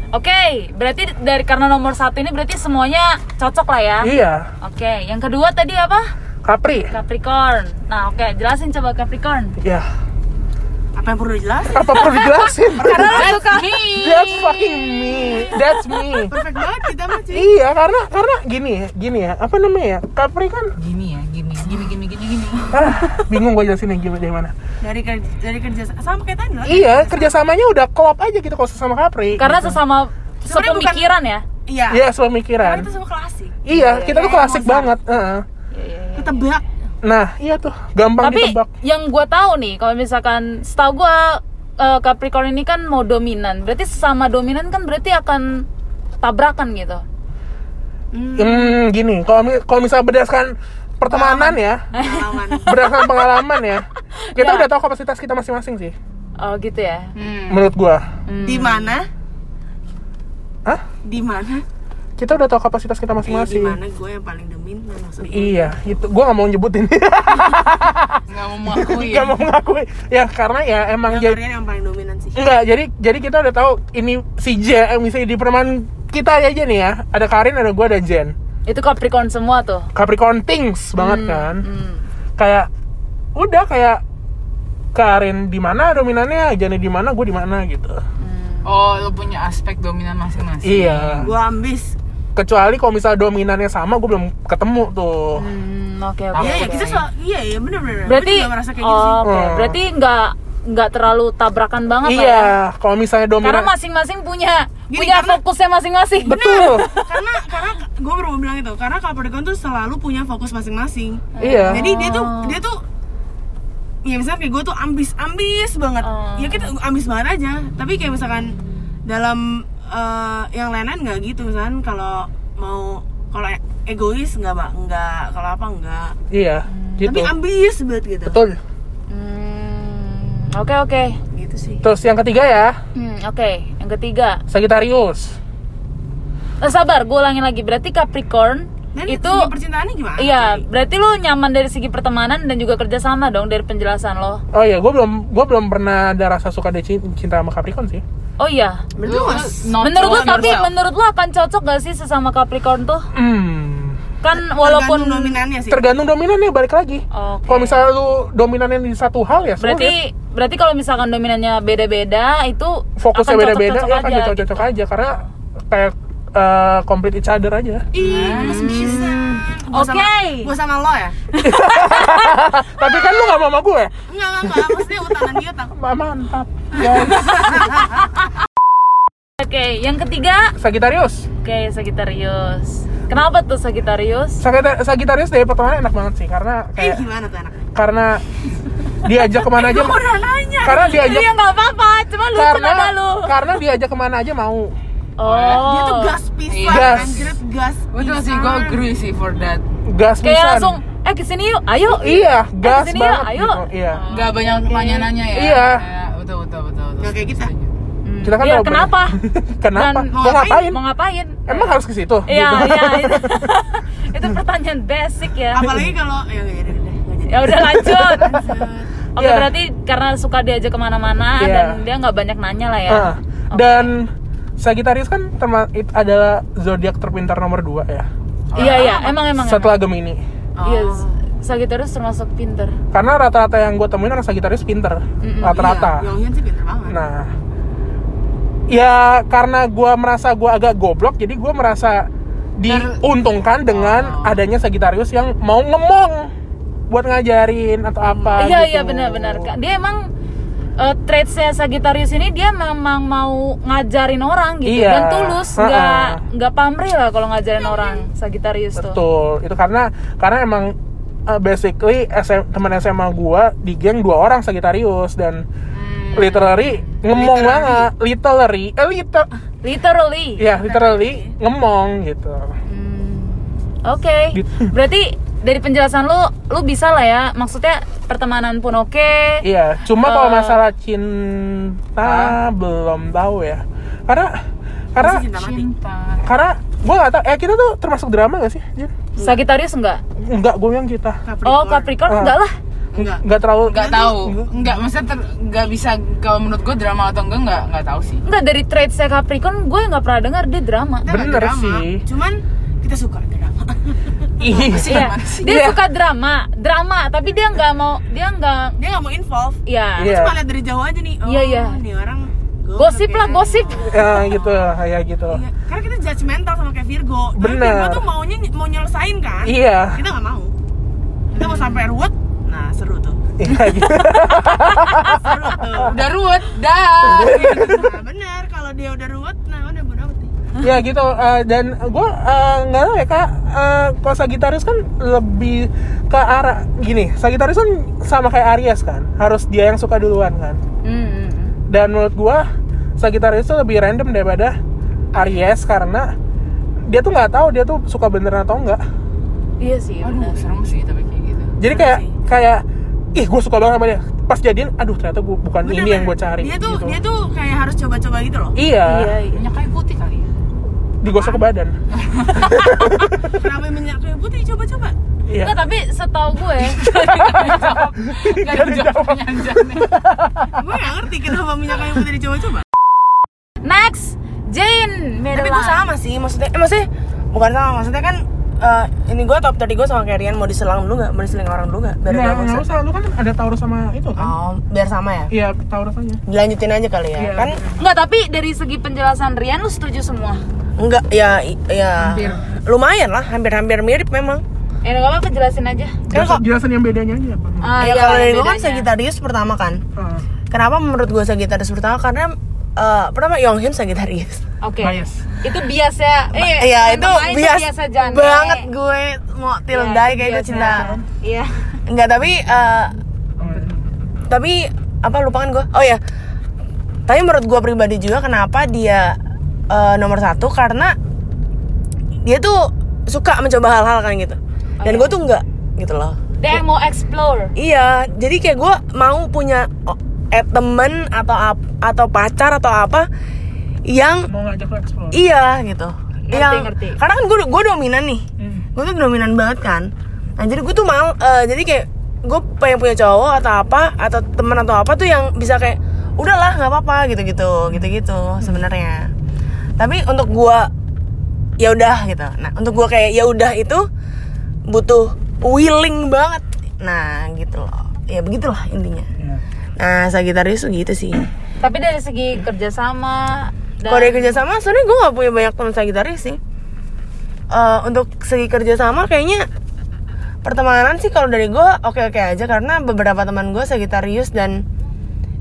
Speaker 3: Oke, berarti dari karena nomor satu ini berarti semuanya cocok lah ya.
Speaker 1: Iya.
Speaker 3: Oke, yang kedua tadi apa?
Speaker 1: Capri.
Speaker 3: Capricorn. Nah, oke, jelasin coba Capricorn.
Speaker 1: Ya.
Speaker 2: Apa yang perlu dijelasin?
Speaker 1: Apa perlu dijelasin? <laughs>
Speaker 3: Karena lu suka
Speaker 1: That's fucking me. That's me.
Speaker 2: Perfect banget kita mah cuy.
Speaker 1: Iya, karena karena gini ya, gini ya. Apa namanya ya? Capri kan
Speaker 4: Gini ya, gini, gini, gini, gini, gini.
Speaker 1: ah, bingung gue jelasin yang gimana dari mana.
Speaker 2: Dari kerja, dari kerja sama kayak tadi lah.
Speaker 1: Iya, kerjasamanya udah klop aja gitu kalau sesama Capri.
Speaker 3: karena sesama
Speaker 2: Sebenarnya bukan-
Speaker 3: sepemikiran ya.
Speaker 2: Iya.
Speaker 1: Iya,
Speaker 2: Karena
Speaker 1: sepemikiran.
Speaker 2: itu sama klasik.
Speaker 1: Iya, kita tuh
Speaker 2: Kayak
Speaker 1: klasik
Speaker 2: Mozart.
Speaker 1: banget. heeh.
Speaker 2: Ketebak.
Speaker 1: Nah, iya tuh, gampang
Speaker 3: Tapi
Speaker 1: ditebak.
Speaker 3: yang gue tahu nih, kalau misalkan setahu gue eh, Capricorn ini kan mau dominan. Berarti sesama dominan kan berarti akan tabrakan gitu.
Speaker 1: Hmm, gini, kalau kalau misalnya berdasarkan pertemanan ya,
Speaker 2: Pengalaman. <laughs>
Speaker 1: berdasarkan pengalaman ya, kita
Speaker 3: Ya.
Speaker 1: udah tahu kapasitas kita masing-masing sih,
Speaker 3: Oh gitu ya.
Speaker 4: Hmm.
Speaker 1: menurut gua.
Speaker 3: Hmm.
Speaker 2: Di mana?
Speaker 1: Hah?
Speaker 2: Di mana?
Speaker 1: Kita udah tahu kapasitas kita
Speaker 2: Eh, di
Speaker 1: masing-masing.
Speaker 2: mana gue yang paling dominan maksudnya?
Speaker 1: Iya, itu gua nggak mau nyebutin. <laughs>
Speaker 4: Nggak mau mengakui.
Speaker 1: Gak mau ngakui. Ya karena ya emang
Speaker 2: Yang
Speaker 1: jadi
Speaker 2: yang paling dominan sih.
Speaker 1: enggak, jadi jadi kita udah tahu ini si J, eh, misalnya di pertemanan kita aja nih ya, ada Karin, ada gua, ada Jen.
Speaker 3: Itu Capricorn semua tuh.
Speaker 1: Capricorn things banget kan.
Speaker 3: Hmm.
Speaker 1: Kayak udah kayak Karin di mana dominannya, Jen di mana, gue di mana gitu.
Speaker 4: Oh, lo punya aspek dominan masing-masing.
Speaker 1: Iya.
Speaker 2: Gue ambis.
Speaker 1: Kecuali kalau misalnya dominannya sama, gue belum ketemu tuh.
Speaker 3: Hmm, oke oke.
Speaker 2: Iya, iya
Speaker 3: oke.
Speaker 2: kita so, iya iya bener bener.
Speaker 3: Berarti
Speaker 2: merasa kayak gitu
Speaker 3: oh,
Speaker 2: sih.
Speaker 3: oke.
Speaker 1: Hmm.
Speaker 3: Berarti nggak nggak terlalu tabrakan banget ya.
Speaker 1: Iya, kalau misalnya
Speaker 3: Karena
Speaker 1: dominan
Speaker 3: masing-masing punya
Speaker 2: Gini,
Speaker 3: punya
Speaker 2: karena-
Speaker 3: fokusnya masing-masing.
Speaker 1: betul.
Speaker 2: karena karena gue baru mau bilang itu karena Capricorn tuh selalu punya fokus masing-masing.
Speaker 1: Iya.
Speaker 2: Jadi dia tuh dia tuh ya misalnya kayak gue tuh ambis ambis banget.
Speaker 3: Oh.
Speaker 2: Ya kita ambis banget aja. Tapi kayak misalkan dalam eh, yang lain-lain nggak gitu misalkan kalau mau kalau egois nggak pak nggak kalau apa nggak.
Speaker 1: Iya, gitu.
Speaker 2: Tapi ambis banget gitu.
Speaker 1: Betul.
Speaker 3: Hmm, Oke oke.
Speaker 2: Gitu sih.
Speaker 1: Terus yang ketiga ya,
Speaker 3: Hmm, oke. Yang ketiga.
Speaker 1: Sagittarius.
Speaker 3: Eh, sabar, gue ulangin lagi. Berarti Capricorn
Speaker 2: Dan
Speaker 3: itu
Speaker 2: percintaannya gimana?
Speaker 3: Iya, berarti lu nyaman dari segi pertemanan dan juga kerjasama dong dari penjelasan lo.
Speaker 1: Oh iya, gue belum gue belum pernah ada rasa suka dan cin- cinta sama Capricorn sih.
Speaker 3: Oh iya.
Speaker 2: Berarti
Speaker 4: Lu-
Speaker 2: mas.
Speaker 4: not
Speaker 3: menurut lu tapi
Speaker 4: yourself.
Speaker 3: menurut lu akan cocok gak sih sesama Capricorn tuh?
Speaker 1: Hmm.
Speaker 3: Kan walaupun
Speaker 2: Tergantung dominannya sih.
Speaker 1: Tergantung dominannya balik lagi.
Speaker 3: Oke.
Speaker 1: Kalau misalnya lu dominannya di satu hal ya
Speaker 3: berarti berarti kalau misalkan dominannya beda-beda itu
Speaker 1: fokusnya
Speaker 3: akan
Speaker 1: beda-beda
Speaker 3: cocok-cocok
Speaker 1: ya kan
Speaker 3: aja
Speaker 1: cocok-cocok
Speaker 3: gitu.
Speaker 1: aja karena kayak uh, complete each other aja.
Speaker 2: Ih, mas bisa.
Speaker 3: Oke.
Speaker 2: sama- Gua sama lo ya? <laughs>
Speaker 1: Tapi kan lu gak mau sama gue.
Speaker 2: Enggak, enggak, enggak. Maksudnya utanan dia tak.
Speaker 1: Ma- Mantap. Guys. <laughs>
Speaker 3: Oke, yang ketiga,
Speaker 1: Sagittarius.
Speaker 3: oke Sagittarius. Kenapa tuh Sagittarius?
Speaker 1: Sagitta- Sagittarius dari pertemanan enak banget sih karena
Speaker 2: Eh,
Speaker 1: kayak
Speaker 2: gimana tuh anak?
Speaker 1: karena diajak ke mana aja
Speaker 2: Udah nanya.
Speaker 1: karena diajak
Speaker 3: Iya nggak apa-apa, cuma lucu
Speaker 1: karena
Speaker 3: lu.
Speaker 1: karena diajak ke mana aja mau.
Speaker 3: Oh.
Speaker 2: Dia tuh gas pisan,
Speaker 1: Gas.
Speaker 2: anjir gas.
Speaker 4: Betul sih, gue agree sih for that.
Speaker 1: Gas
Speaker 3: Kayak
Speaker 1: pisan.
Speaker 3: langsung, eh ke sini yuk, ayo.
Speaker 1: Iya, gas
Speaker 3: ke sini yuk,
Speaker 1: banget
Speaker 3: ayo.
Speaker 1: gitu. Iya.
Speaker 4: Gak banyak nanya-nanya ya.
Speaker 1: Iya.
Speaker 4: Kayak, betul, betul, betul, betul.
Speaker 2: Nggak kayak kita.
Speaker 3: Hmm,
Speaker 1: Kita kan
Speaker 3: iya,
Speaker 1: tahu
Speaker 3: kenapa? <laughs>
Speaker 1: Kenapa?
Speaker 3: Dan
Speaker 1: Mau ngapain?
Speaker 3: Mau ngapain?
Speaker 1: Emang harus ke situ?
Speaker 3: Iya, iya. Itu, <laughs> itu pertanyaan basic ya.
Speaker 2: Apalagi kalau ya nggak jadi.
Speaker 3: Ya udah lanjut. Oke,
Speaker 1: Iya.
Speaker 3: berarti karena suka diajak ke mana-mana
Speaker 1: Iya.
Speaker 3: dan dia nggak banyak nanya lah ya.
Speaker 1: Ah,
Speaker 3: Oke.
Speaker 1: Dan Sagittarius kan terma- it adalah zodiak terpintar nomor 2 ya.
Speaker 3: Iya iya, emang emang.
Speaker 1: Setelah Gemini.
Speaker 3: Iya, Sagittarius termasuk pinter.
Speaker 1: Karena rata-rata yang gue temuin orang Sagittarius pinter.
Speaker 3: Mm-mm.
Speaker 1: Rata-rata.
Speaker 2: Iya, Yonghyun sih pinter banget.
Speaker 1: Nah, ya karena gua merasa gua agak goblok jadi gua merasa diuntungkan dengan adanya Sagittarius yang mau ngemong buat ngajarin atau apa
Speaker 3: Iya
Speaker 1: gitu.
Speaker 3: iya benar-benar Kak. Dia emang uh, traitsnya Sagittarius ini dia memang mau ngajarin orang gitu
Speaker 1: Iya.
Speaker 3: dan tulus nggak nggak pamrih lah kalau ngajarin orang Sagittarius tuh.
Speaker 1: betul itu karena karena emang uh, basically SM, teman SMA gua di geng dua orang Sagittarius dan
Speaker 3: Hmm.
Speaker 1: literally ngemong banget literally eh liter
Speaker 3: Literally.
Speaker 1: ya literally ngemong gitu
Speaker 3: Hmm. Oke.
Speaker 1: Gitu.
Speaker 3: Berarti dari penjelasan lu lu bisa lah ya. Maksudnya pertemanan pun oke.
Speaker 1: Iya, cuma kalau
Speaker 3: Eh.
Speaker 1: masalah cinta belum tahu ya. Karena karena
Speaker 2: cinta
Speaker 1: karena gue gak tau, eh kita tuh termasuk drama gak sih? Jin?
Speaker 3: Sagittarius enggak?
Speaker 1: Enggak, gue yang kita
Speaker 3: Oh, Capricorn
Speaker 1: Ah.
Speaker 3: enggak lah.
Speaker 2: Enggak.
Speaker 1: Enggak terlalu
Speaker 4: Nggak tahu, nggak maksudnya ter, nggak bisa kalau menurut gue drama atau enggak nggak nggak tahu sih.
Speaker 3: Enggak dari traitsnya Capricorn gue nggak pernah dengar dia drama.
Speaker 1: Bener
Speaker 2: drama.
Speaker 1: sih.
Speaker 2: Cuman kita suka drama. <laughs>
Speaker 1: Iya.
Speaker 3: Iya. Dia
Speaker 1: Iya.
Speaker 3: suka drama, drama, tapi dia nggak mau dia nggak
Speaker 2: Dia nggak mau involve.
Speaker 3: ya.
Speaker 1: Iya.
Speaker 2: Cuma lihat dari jauh aja nih. Oh,
Speaker 3: Iya, iya.
Speaker 2: Nih orang
Speaker 3: Gosip lah, gosip.
Speaker 1: Ya gitu, kayak gitu.
Speaker 2: Iya, karena kita judgmental sama kayak Virgo. Tapi
Speaker 1: Bener.
Speaker 2: Virgo tuh maunya mau nyelesain kan?
Speaker 1: Iya.
Speaker 2: Kita nggak mau. Kita mau sampai ruwet. Nah, seru tuh.
Speaker 1: Iya <laughs> gitu.
Speaker 2: Seru tuh.
Speaker 4: Udah ruwet, dah.
Speaker 2: nah, bener. Kalau dia udah ruwet, nah udah bodo amat.
Speaker 1: Ya gitu eh, dan gue nggak tahu ya kak eh, kalau Sagittarius kan lebih ke arah gini Sagittarius kan sama kayak Aries kan harus dia yang suka duluan kan
Speaker 3: Hmm.
Speaker 1: dan menurut gua Sagittarius itu lebih random daripada Aries karena dia tuh nggak tahu dia tuh suka beneran atau enggak
Speaker 3: Iya sih.
Speaker 4: Aduh,
Speaker 3: benar.
Speaker 4: serem sih tapi kayak gitu.
Speaker 1: jadi kayak kayak ih gue suka banget sama dia pas jadian aduh ternyata gua bukan
Speaker 2: Bener,
Speaker 1: ini yang
Speaker 2: bener.
Speaker 1: gue cari
Speaker 2: Dia tuh
Speaker 1: gitu.
Speaker 2: dia tuh kayak harus coba-coba gitu loh.
Speaker 1: iya,
Speaker 3: Iya, iya.
Speaker 4: Kayu putih kali ya.
Speaker 1: Digosok ke badan. <laughs>
Speaker 2: Kenapa minyak kayu putih coba-coba?
Speaker 1: iya.
Speaker 3: Enggak, tapi setahu gue
Speaker 4: Gak ada jawab penyanjane.
Speaker 2: gue gak ngerti kenapa minyak kayu putih dicoba-coba.
Speaker 3: next Jane.
Speaker 2: Tapi gue sama sih, maksudnya, eh, maksudnya bukan sama, maksudnya kan eh, ini gue top tadi gue sama Karian mau diselang dulu nggak? Mau diseling orang dulu nggak? Biar
Speaker 1: nggak nggak
Speaker 2: bosan.
Speaker 1: usah lu kan ada Taurus sama itu kan
Speaker 2: Oh, biar sama ya.
Speaker 1: iya Taurus aja
Speaker 2: Dilanjutin aja kali ya.
Speaker 1: Iya.
Speaker 2: Kan
Speaker 3: Enggak, tapi dari segi penjelasan Rian lu setuju semua.
Speaker 2: enggak ya ya
Speaker 4: Hampir.
Speaker 2: lumayan lah, hampir-hampir mirip memang.
Speaker 3: Ya enggak apa-apa jelasin aja.
Speaker 2: Kan kok
Speaker 1: jelasan yang bedanya aja apa
Speaker 3: Ah,
Speaker 2: ya
Speaker 3: iya,
Speaker 2: kalau dari gue kan. Sagittarius pertama kan.
Speaker 1: Ah,
Speaker 2: Kenapa menurut gue Sagittarius pertama? Karena eh pertama Yonghyun Sagittarius.
Speaker 3: Oke.
Speaker 1: bias
Speaker 3: Itu biasa. Eh,
Speaker 2: Iya itu bias
Speaker 3: biasa jane.
Speaker 2: banget gue mau till
Speaker 3: Iya, itu
Speaker 2: kayak itu cinta.
Speaker 3: Iya.
Speaker 2: Enggak tapi eh, tapi apa lupa kan gue oh ya tapi menurut gue pribadi juga kenapa dia eh, nomor satu karena dia tuh suka mencoba hal-hal kan gitu dan gue tuh enggak gitu loh
Speaker 3: Dia mau explore.
Speaker 2: iya jadi kayak gue mau punya oh, eh, temen atau ap- atau pacar atau apa yang
Speaker 1: mau ngajak lo explore.
Speaker 2: Iya gitu.
Speaker 3: Ngerti,
Speaker 2: yang
Speaker 3: ngerti.
Speaker 2: karena kan gue gue dominan nih.
Speaker 1: Hmm.
Speaker 2: gue tuh dominan banget kan. Nah jadi gue tuh mau eh, jadi kayak gue pengen punya cowok atau apa atau teman atau apa tuh yang bisa kayak udahlah nggak apa-apa gitu gitu gitu gitu sebenarnya. Tapi untuk gue ya udah gitu. Nah untuk gue kayak ya udah itu butuh willing banget. Nah gitu loh. Ya begitulah intinya.
Speaker 1: Iya.
Speaker 2: Nah Sagittarius tuh gitu sih
Speaker 3: Tapi dari segi kerjasama dan
Speaker 2: Kalau dari kerjasama, sebenarnya gue gak punya banyak teman Sagittarius sih. Eh, untuk segi kerjasama kayaknya pertemanan sih kalau dari gue oke oke aja karena beberapa teman gue Sagittarius dan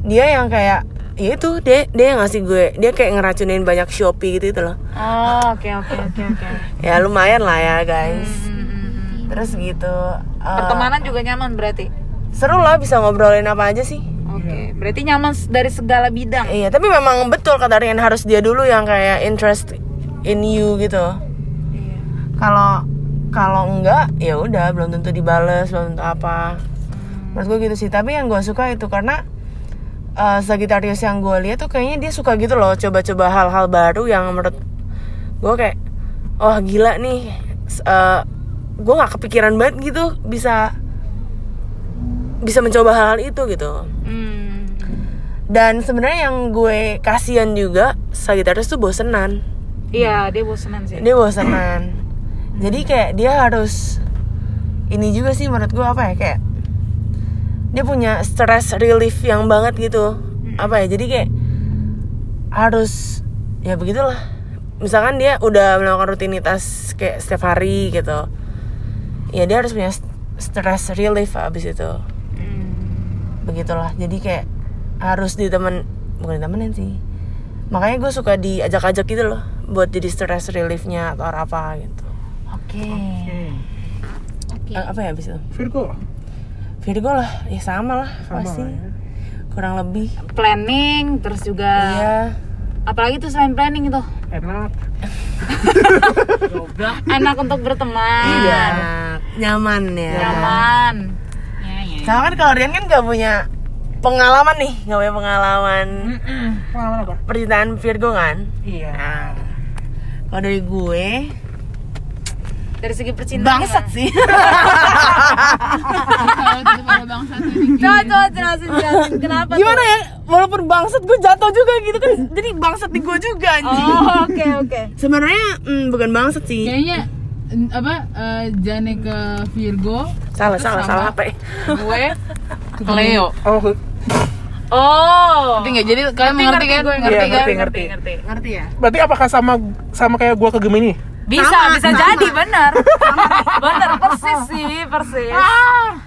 Speaker 2: dia yang kayak ya itu dia dia yang ngasih gue dia kayak ngeracunin banyak Shopee gitu, gitu loh
Speaker 3: Oh, oke oke oke oke.
Speaker 2: ya lumayan lah ya guys
Speaker 3: Hmm, hmm, hmm.
Speaker 2: terus gitu eh,
Speaker 3: Pertemanan juga nyaman berarti.
Speaker 2: seru lah bisa ngobrolin apa aja sih
Speaker 3: Oke, berarti nyaman dari segala bidang.
Speaker 2: iya tapi memang betul kata Rian harus dia dulu yang kayak interest in you gitu
Speaker 3: Iya.
Speaker 2: kalau kalau enggak ya udah belum tentu dibales belum tentu apa menurut gue gitu sih tapi yang gue suka itu karena uh, Sagittarius yang gue lihat tuh kayaknya dia suka gitu loh coba-coba hal-hal baru yang menurut gue kayak oh gila nih uh, gue nggak kepikiran banget gitu bisa bisa mencoba hal-hal itu gitu.
Speaker 3: Hmm.
Speaker 2: dan sebenarnya yang gue kasihan juga Sagittarius tuh bosenan.
Speaker 3: Iya, dia bosenan sih.
Speaker 2: dia bosanan jadi kayak dia harus ini juga sih menurut gue apa ya kayak dia punya stress relief yang banget gitu. Apa ya jadi kayak harus ya begitulah. Misalkan dia udah melakukan rutinitas kayak setiap hari gitu ya dia harus punya st- stress relief abis itu begitulah jadi kayak harus ditemen bukan ditemenin sih makanya gue suka diajak-ajak gitu loh buat jadi stress reliefnya atau apa gitu
Speaker 3: Oke.
Speaker 1: Oke.
Speaker 2: Eh, apa ya abis itu
Speaker 1: Virgo.
Speaker 2: Virgo lah ya sama lah
Speaker 1: Sama
Speaker 2: pasti
Speaker 1: lah ya.
Speaker 2: kurang lebih
Speaker 3: Planning terus juga
Speaker 2: iya
Speaker 3: apalagi tuh selain planning itu
Speaker 1: Enak. <laughs>
Speaker 3: enak untuk berteman.
Speaker 1: Iya.
Speaker 2: Enak, nyaman ya
Speaker 3: Nyaman.
Speaker 2: Sama kan kalau Rian kan gak punya pengalaman nih gak punya pengalaman
Speaker 1: Pengalaman apa?
Speaker 2: percintaan Virgo kan
Speaker 1: Iya.
Speaker 2: nah kalau dari gue
Speaker 3: Dari segi percintaan.
Speaker 2: bangsat sih. <laughs>
Speaker 3: Coba coba jelasin jelasin kenapa
Speaker 2: gimana
Speaker 3: tuh?
Speaker 2: ya walaupun bangsat gue jatuh juga gitu kan jadi bangsat di gue juga anjing
Speaker 3: Oh, oke oke.
Speaker 2: sebenarnya mm, bukan bangsat sih
Speaker 4: Kayaknya apa eh, Jane ke Virgo,
Speaker 2: salah salah
Speaker 4: sama.
Speaker 2: salah apa
Speaker 4: gue ke <laughs> Leo.
Speaker 1: Oh,
Speaker 3: Oh.
Speaker 4: Ngerti nggak? Jadi kalian mengerti kan?
Speaker 3: gue,
Speaker 1: Iya,
Speaker 3: ngerti,
Speaker 1: ngerti,
Speaker 3: kan?
Speaker 1: ngerti.
Speaker 3: ngerti.
Speaker 2: ngerti ya
Speaker 1: berarti apakah sama sama kayak gua ke Gemini?
Speaker 3: Bisa,
Speaker 2: Sama,
Speaker 3: bisa
Speaker 2: sama.
Speaker 3: jadi benar. <laughs> benar persis sih, persis.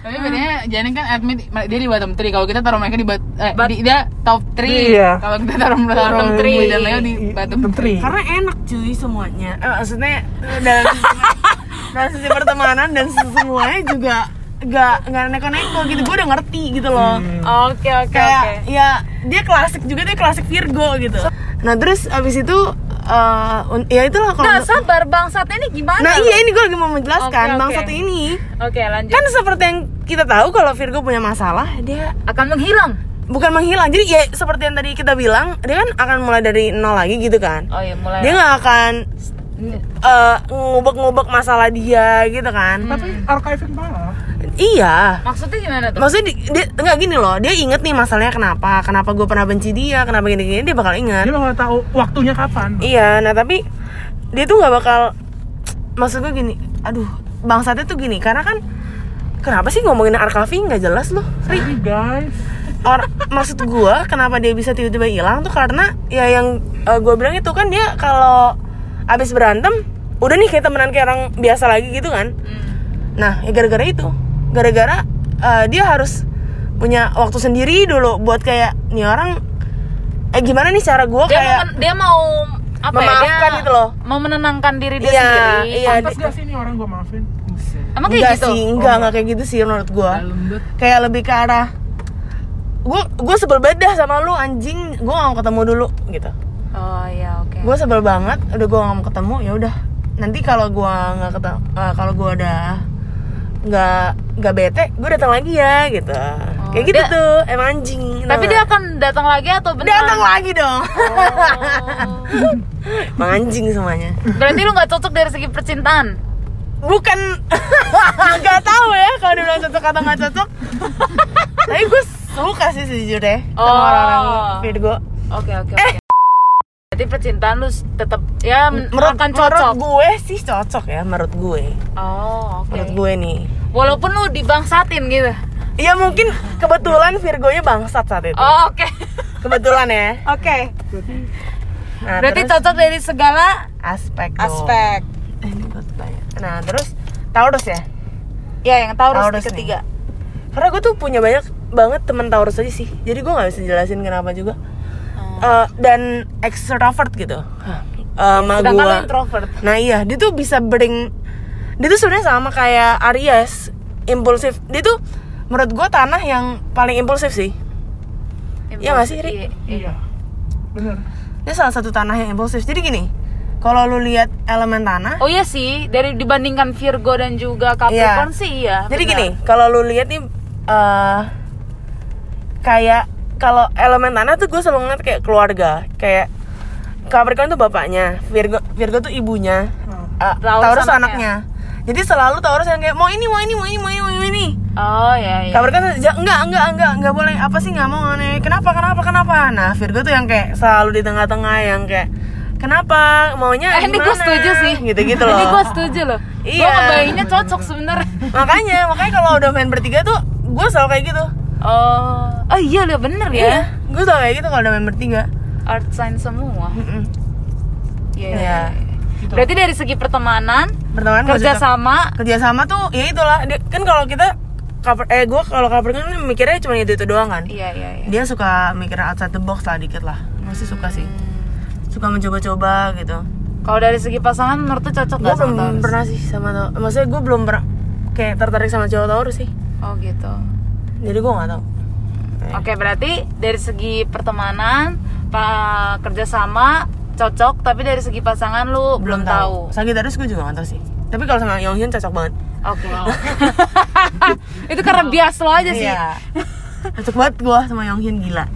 Speaker 4: Tapi bedanya Jane kan admit dia di bottom 3 Kalau kita taruh mereka di bat, eh,
Speaker 3: Bat-
Speaker 4: di- dia top 3
Speaker 1: Iya.
Speaker 4: Kalau kita taruh
Speaker 3: Bottom three.
Speaker 4: gue dan Leo di bottom
Speaker 1: Bottom
Speaker 4: 3
Speaker 1: three.
Speaker 2: karena enak cuy semuanya eh, maksudnya dalam sisi, <laughs> dalam sisi pertemanan dan semuanya juga gak nggak neko-neko gitu gue udah ngerti gitu loh
Speaker 3: Oke, oke,
Speaker 2: kayak
Speaker 3: oke.
Speaker 2: ya dia klasik juga dia klasik Virgo gitu nah terus abis itu eh, un- ya itulah kalau
Speaker 3: Nah, sabar bangsat ini gimana?
Speaker 2: nah iya ini gue lagi mau menjelaskan
Speaker 3: Oke, oke.
Speaker 2: bangsat ini
Speaker 3: Oke, lanjut.
Speaker 2: kan seperti yang kita tahu kalau Virgo punya masalah dia
Speaker 3: akan menghilang.
Speaker 2: bukan menghilang jadi ya seperti yang tadi kita bilang dia kan akan mulai dari nol lagi gitu kan
Speaker 3: Oh iya, mulai.
Speaker 2: dia nggak akan eh, ngubek-ngubek masalah dia gitu kan
Speaker 1: Tapi archiving parah.
Speaker 2: Iya.
Speaker 3: Maksudnya gimana tuh?
Speaker 2: maksudnya di- dia nggak gini loh. Dia inget nih masalahnya kenapa. Kenapa gue pernah benci dia kenapa gini-gini dia bakal ingat
Speaker 1: Dia bakal tahu waktunya kapan.
Speaker 2: iya nah tapi dia tuh nggak bakal maksud gue gini aduh bangsatnya tuh gini karena kan kenapa sih ngomongin archiving nggak jelas loh?
Speaker 1: Tapi guys,
Speaker 2: Or, maksud gue kenapa dia bisa tiba-tiba hilang tuh karena ya yang gue bilang itu kan dia kalau abis berantem udah nih kayak temenan kayak orang biasa lagi gitu kan. Nah ya gara-gara itu gara-gara eh, dia harus punya waktu sendiri dulu buat kayak nih orang eh gimana nih cara gue kayak
Speaker 3: mau men- dia mau apa ya?
Speaker 2: memaafkan
Speaker 3: Dia
Speaker 2: gitu loh.
Speaker 3: Mau menenangkan diri dia
Speaker 2: Iya,
Speaker 3: sendiri.
Speaker 2: iya.
Speaker 1: pantas gak sih ini orang gua maafin?
Speaker 3: Emang
Speaker 2: enggak
Speaker 3: kayak gitu?
Speaker 2: sih enggak enggak kayak gitu sih menurut gue kayak lebih ke arah gue gue sebel beda sama lu anjing gue gak mau ketemu dulu gitu
Speaker 3: Oh iya, oke.
Speaker 2: gue sebel banget udah gue gak mau ketemu ya udah nanti kalau gue nggak ketemu kalau gue udah nggak nggak bete gue datang lagi ya gitu kayak gitu
Speaker 3: dia-
Speaker 2: tuh emang anjing
Speaker 3: Tapi dia akan datang lagi atau beneran?
Speaker 2: datang lagi dong
Speaker 3: Oh. <laughs>
Speaker 2: emang anjing semuanya
Speaker 3: Berarti lu nggak cocok dari segi percintaan?
Speaker 2: bukan <laughs> nggak tahu ya kalau dibilang cocok atau nggak cocok <laughs> tapi gue suka sih sejujurnya sama
Speaker 3: Oh.
Speaker 2: orang-orang Virgo
Speaker 3: Oke oke oke. Berarti percintaan lu tetap ya men-
Speaker 2: menurut,
Speaker 3: akan cocok.
Speaker 2: menurut gue sih cocok ya menurut gue
Speaker 3: Oh oke.
Speaker 2: menurut gue nih
Speaker 3: Walaupun lu dibangsatin gitu.
Speaker 2: ya mungkin kebetulan Virgonya bangsat saat itu
Speaker 3: Oh, oke.
Speaker 2: kebetulan ya <laughs>
Speaker 3: Oke.
Speaker 2: nah,
Speaker 3: Berarti
Speaker 2: terus
Speaker 3: cocok dari segala
Speaker 2: aspek dong.
Speaker 3: aspek.
Speaker 2: Tanya. nah terus Taurus ya
Speaker 3: Ya yang Taurus,
Speaker 2: Taurus
Speaker 3: ketiga.
Speaker 2: karena gue tuh punya banyak banget temen Taurus aja sih jadi gue nggak bisa jelasin kenapa juga Eh, dan extrovert gitu Eh, sama
Speaker 3: Sedangkan lu
Speaker 2: gua.
Speaker 3: introvert.
Speaker 2: nah iya dia tuh bisa bring dia tuh sebenarnya sama kayak Aries impulsif dia tuh menurut gue tanah yang paling impulsif sih Iya nggak sih, Ri?
Speaker 3: Iya, iya.
Speaker 1: Bener.
Speaker 2: dia salah satu tanah yang impulsif jadi gini kalau lu lihat elemen tanah
Speaker 3: Oh iya sih, dari dibandingkan Virgo dan juga Capricorn
Speaker 2: Iya.
Speaker 3: sih iya.
Speaker 2: Jadi
Speaker 3: benar.
Speaker 2: gini, kalau lu lihat nih eh kayak kalau elemen tanah tuh gue selalu ngeliat kayak keluarga, kayak Capricorn tuh bapaknya, Virgo Virgo tuh ibunya, eh,
Speaker 3: Taurus
Speaker 2: Taurus,
Speaker 3: anaknya.
Speaker 2: anaknya. Jadi selalu Taurus yang kayak mau ini, mau ini, mau ini, mau ini, mau ini.
Speaker 3: Oh iya iya.
Speaker 2: Capricorn tuh, "Ja- enggak, enggak, enggak, enggak boleh. Apa sih nggak mau aneh? Kenapa, kenapa, kenapa? Nah, Virgo tuh yang kayak selalu di tengah-tengah yang kayak kenapa maunya
Speaker 3: Eh, ini gue
Speaker 2: gimana?"
Speaker 3: setuju sih.
Speaker 2: Gitu-gitu <laughs> loh.
Speaker 3: Ini gue setuju loh. Gue
Speaker 2: Iya.
Speaker 3: ngebayanginnya cocok sebenarnya.
Speaker 2: makanya makanya kalau udah main bertiga tuh gue selalu kayak gitu
Speaker 3: Oh, oh iya udah bener ya.
Speaker 2: iya gue selalu kayak gitu kalau udah main bertiga
Speaker 3: art sign semua. Iya.
Speaker 2: Iya.
Speaker 3: iya. Berarti dari segi pertemanan,
Speaker 2: Pertemanan nggak
Speaker 3: kerja
Speaker 2: cocok.
Speaker 3: sama,
Speaker 2: kerjasama tuh ya itulah kan kalau kita Capri- eh gue kalau Capricorn kan mikirnya cuma itu itu doang kan
Speaker 3: iya iya iya.
Speaker 2: dia suka mikir outside the box lah dikit lah masih suka sih suka mencoba-coba gitu
Speaker 3: Kalau dari segi pasangan menurut tuh cocok
Speaker 2: gue
Speaker 3: gak sama
Speaker 2: belum
Speaker 3: Taurus?
Speaker 2: pernah sih sama tau maksudnya gue belum pernah kayak tertarik sama cowok Taurus sih
Speaker 3: Oh gitu.
Speaker 2: Jadi gue nggak tahu
Speaker 3: Oke berarti dari segi pertemanan, pak kerjasama cocok, tapi dari segi pasangan lu belum, tahu.
Speaker 2: Sagittarius gue juga nggak tahu sih tapi kalau sama Yonghyun cocok banget
Speaker 3: Oke. <laughs> <laughs> Itu karena bias lo aja sih.
Speaker 2: Iya. cocok banget gue sama Yonghyun gila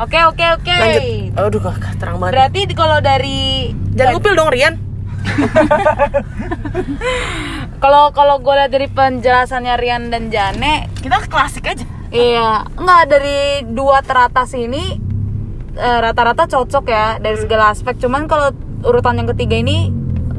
Speaker 3: Oke oke oke.
Speaker 2: lanjut aduh terang banget
Speaker 3: Berarti kalau dari
Speaker 2: jangan ngupil dong Rian <laughs>
Speaker 3: kalau kalau gue lihat dari penjelasannya Rian dan Jane,
Speaker 2: kita klasik aja
Speaker 3: iya nggak dari dua teratas ini eh, rata-rata cocok ya dari segala aspek. Cuman kalau urutan yang ketiga ini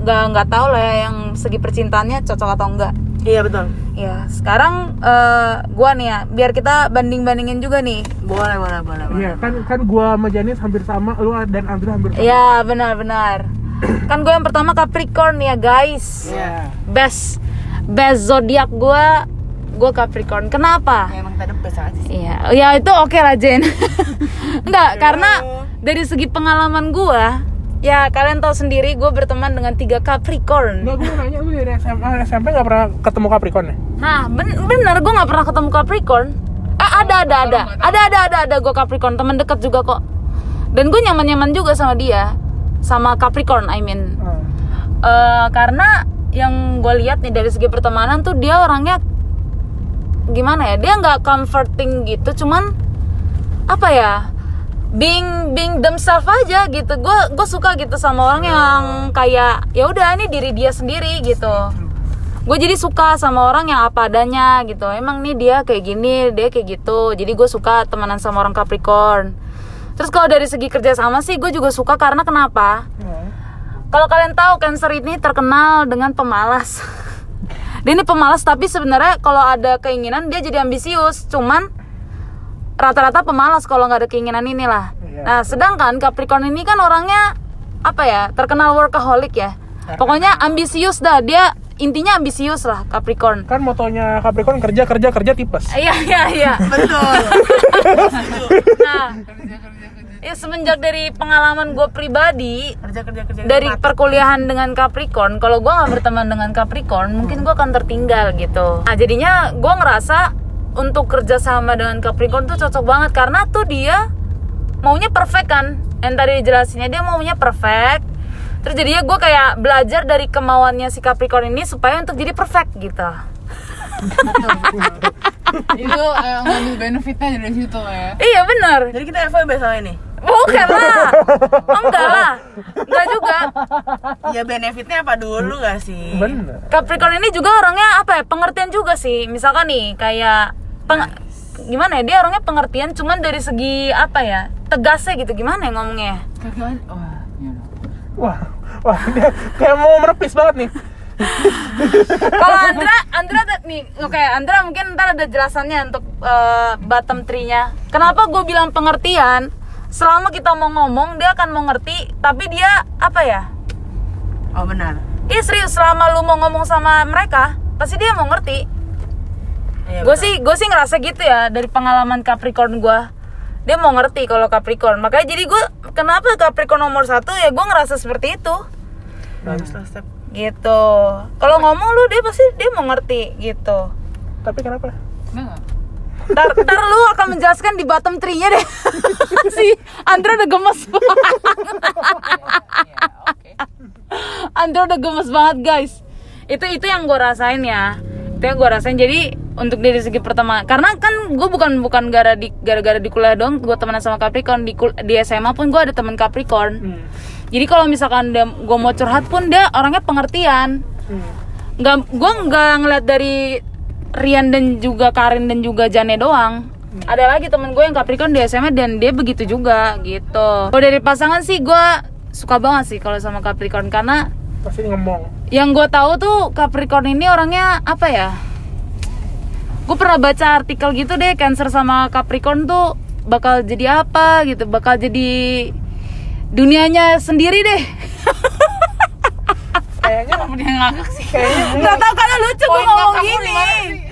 Speaker 3: nggak nggak tahu lah ya yang segi percintaannya cocok atau enggak.
Speaker 2: iya betul
Speaker 3: Ya, sekarang eh, gua nih ya, biar kita banding-bandingin juga nih.
Speaker 2: boleh boleh boleh, boleh.
Speaker 1: Iya kan kan gua sama Janis hampir sama, lu dan Andra hampir sama.
Speaker 3: Ya, benar-benar. <clears throat> kan gue yang pertama Capricorn ya, guys.
Speaker 2: Iya.
Speaker 3: Best best zodiak gua gue Capricorn. Kenapa?
Speaker 2: Ya, emang kita best aja sih
Speaker 3: Iya, ya itu oke lah Jen. <laughs> Enggak, karena dari segi pengalaman gua, ya kalian tahu sendiri gue berteman dengan tiga Capricorn.
Speaker 1: Enggak, gue mau nanya lu dari SMA, SMP gak pernah ketemu Capricorn ya?
Speaker 3: Nah, ben- bener gue nggak pernah ketemu Capricorn. Eh ada ada ada ada ada ada ada gue Capricorn teman dekat juga kok. Dan gue nyaman nyaman juga sama dia, sama Capricorn I mean.
Speaker 1: Hmm.
Speaker 3: Eh, karena yang gue lihat nih dari segi pertemanan tuh dia orangnya gimana ya? Dia nggak comforting gitu, cuman apa ya? Being being themselves aja gitu. Gue gue suka gitu sama orang yang kayak ya udah ini diri dia sendiri gitu gue jadi suka sama orang yang apa adanya gitu emang nih dia kayak gini dia kayak gitu jadi gue suka temenan sama orang Capricorn terus kalau dari segi kerjasama sih gue juga suka karena kenapa? Kalau kalian tahu Cancer ini terkenal dengan pemalas. Dia <laughs> ini pemalas tapi sebenarnya kalau ada keinginan dia jadi ambisius. Cuman rata-rata pemalas kalau nggak ada keinginan inilah.
Speaker 1: Iya.
Speaker 3: nah sedangkan Capricorn ini kan orangnya apa ya terkenal workaholic ya. Pokoknya ambisius dah dia intinya ambisius lah Capricorn.
Speaker 1: Kan motonya Capricorn kerja kerja kerja tipes.
Speaker 3: iya iya iya
Speaker 2: betul. <laughs>
Speaker 3: Nah ya semenjak dari pengalaman gue pribadi
Speaker 2: kerja kerja kerja
Speaker 3: dari perkuliahan dengan Capricorn kalau gue nggak berteman dengan Capricorn mungkin gue akan tertinggal gitu. Nah jadinya gue ngerasa untuk kerja sama dengan Capricorn tuh cocok banget karena tuh dia maunya perfect kan? Yang tadi dijelasinnya dia maunya perfect. Terus jadinya gue kayak belajar dari kemauannya si Capricorn ini supaya untuk jadi perfect gitu.
Speaker 4: Itu eh, ngambil benefitnya dari situ ya.
Speaker 3: Iya bener
Speaker 2: jadi kita FWB sama ini
Speaker 3: bukan lah. Enggak lah. Enggak juga.
Speaker 2: Ya benefitnya apa dulu gak sih?
Speaker 1: Bener.
Speaker 3: Capricorn ini juga orangnya apa ya? Pengertian juga sih. Misalkan nih kayak peng- gimana ya? Dia orangnya pengertian cuman dari segi apa ya? Tegasnya gitu. Gimana ya ngomongnya?
Speaker 4: Wah ya.
Speaker 1: Wah, wah dia kayak mau merepis banget nih.
Speaker 3: kalau Andra Andra nih oke Andra mungkin ntar ada jelasannya untuk eh, bottom tree-nya kenapa gue bilang pengertian selama kita mau ngomong dia akan mengerti tapi dia apa ya?
Speaker 2: Oh benar.
Speaker 3: Iya serius selama lu mau ngomong sama mereka pasti dia mau ngerti.
Speaker 2: Iya,
Speaker 3: gue sih gue sih ngerasa gitu ya dari pengalaman Capricorn gue dia mau ngerti kalau Capricorn. Makanya jadi gue kenapa Capricorn nomor satu? Ya gue ngerasa seperti itu.
Speaker 2: Bagus lah step.
Speaker 3: Gitu. Kalau ngomong lu dia pasti dia mau ngerti gitu.
Speaker 1: Tapi kenapa?
Speaker 4: Enggak.
Speaker 3: Ntar, ntar lu akan menjelaskan di bottom tree-nya deh. <laughs> Si Andra udah gemes banget <laughs>
Speaker 4: Ya, oke.
Speaker 3: Andra udah gemes banget guys. Itu itu yang gue rasain ya. Itu yang gue rasain. Jadi untuk dari segi pertemanan karena kan gue bukan bukan gara di gara-gara di kuliah dong gue temenan sama Capricorn. Di kul- di SMA pun gue ada teman Capricorn.
Speaker 1: Hmm.
Speaker 3: jadi kalau misalkan gue mau curhat pun dia orangnya pengertian.
Speaker 1: Hmm.
Speaker 3: nggak gue nggak ngeliat dari Rian dan juga Karin dan juga Jane doang. Ada lagi temen gue yang Capricorn di SMA dan dia begitu juga gitu. Kalau dari pasangan sih gue suka banget sih kalau sama Capricorn karena
Speaker 1: Pasti ngomong.
Speaker 3: yang gue tahu tuh Capricorn ini orangnya apa ya? Gue pernah baca artikel gitu deh Cancer sama Capricorn tuh bakal jadi apa gitu bakal jadi dunianya sendiri deh.
Speaker 1: Kayaknya <laughs>
Speaker 4: dia ngakak sih?
Speaker 1: kayaknya
Speaker 3: nggak tahu karena lucu gue ngomong gini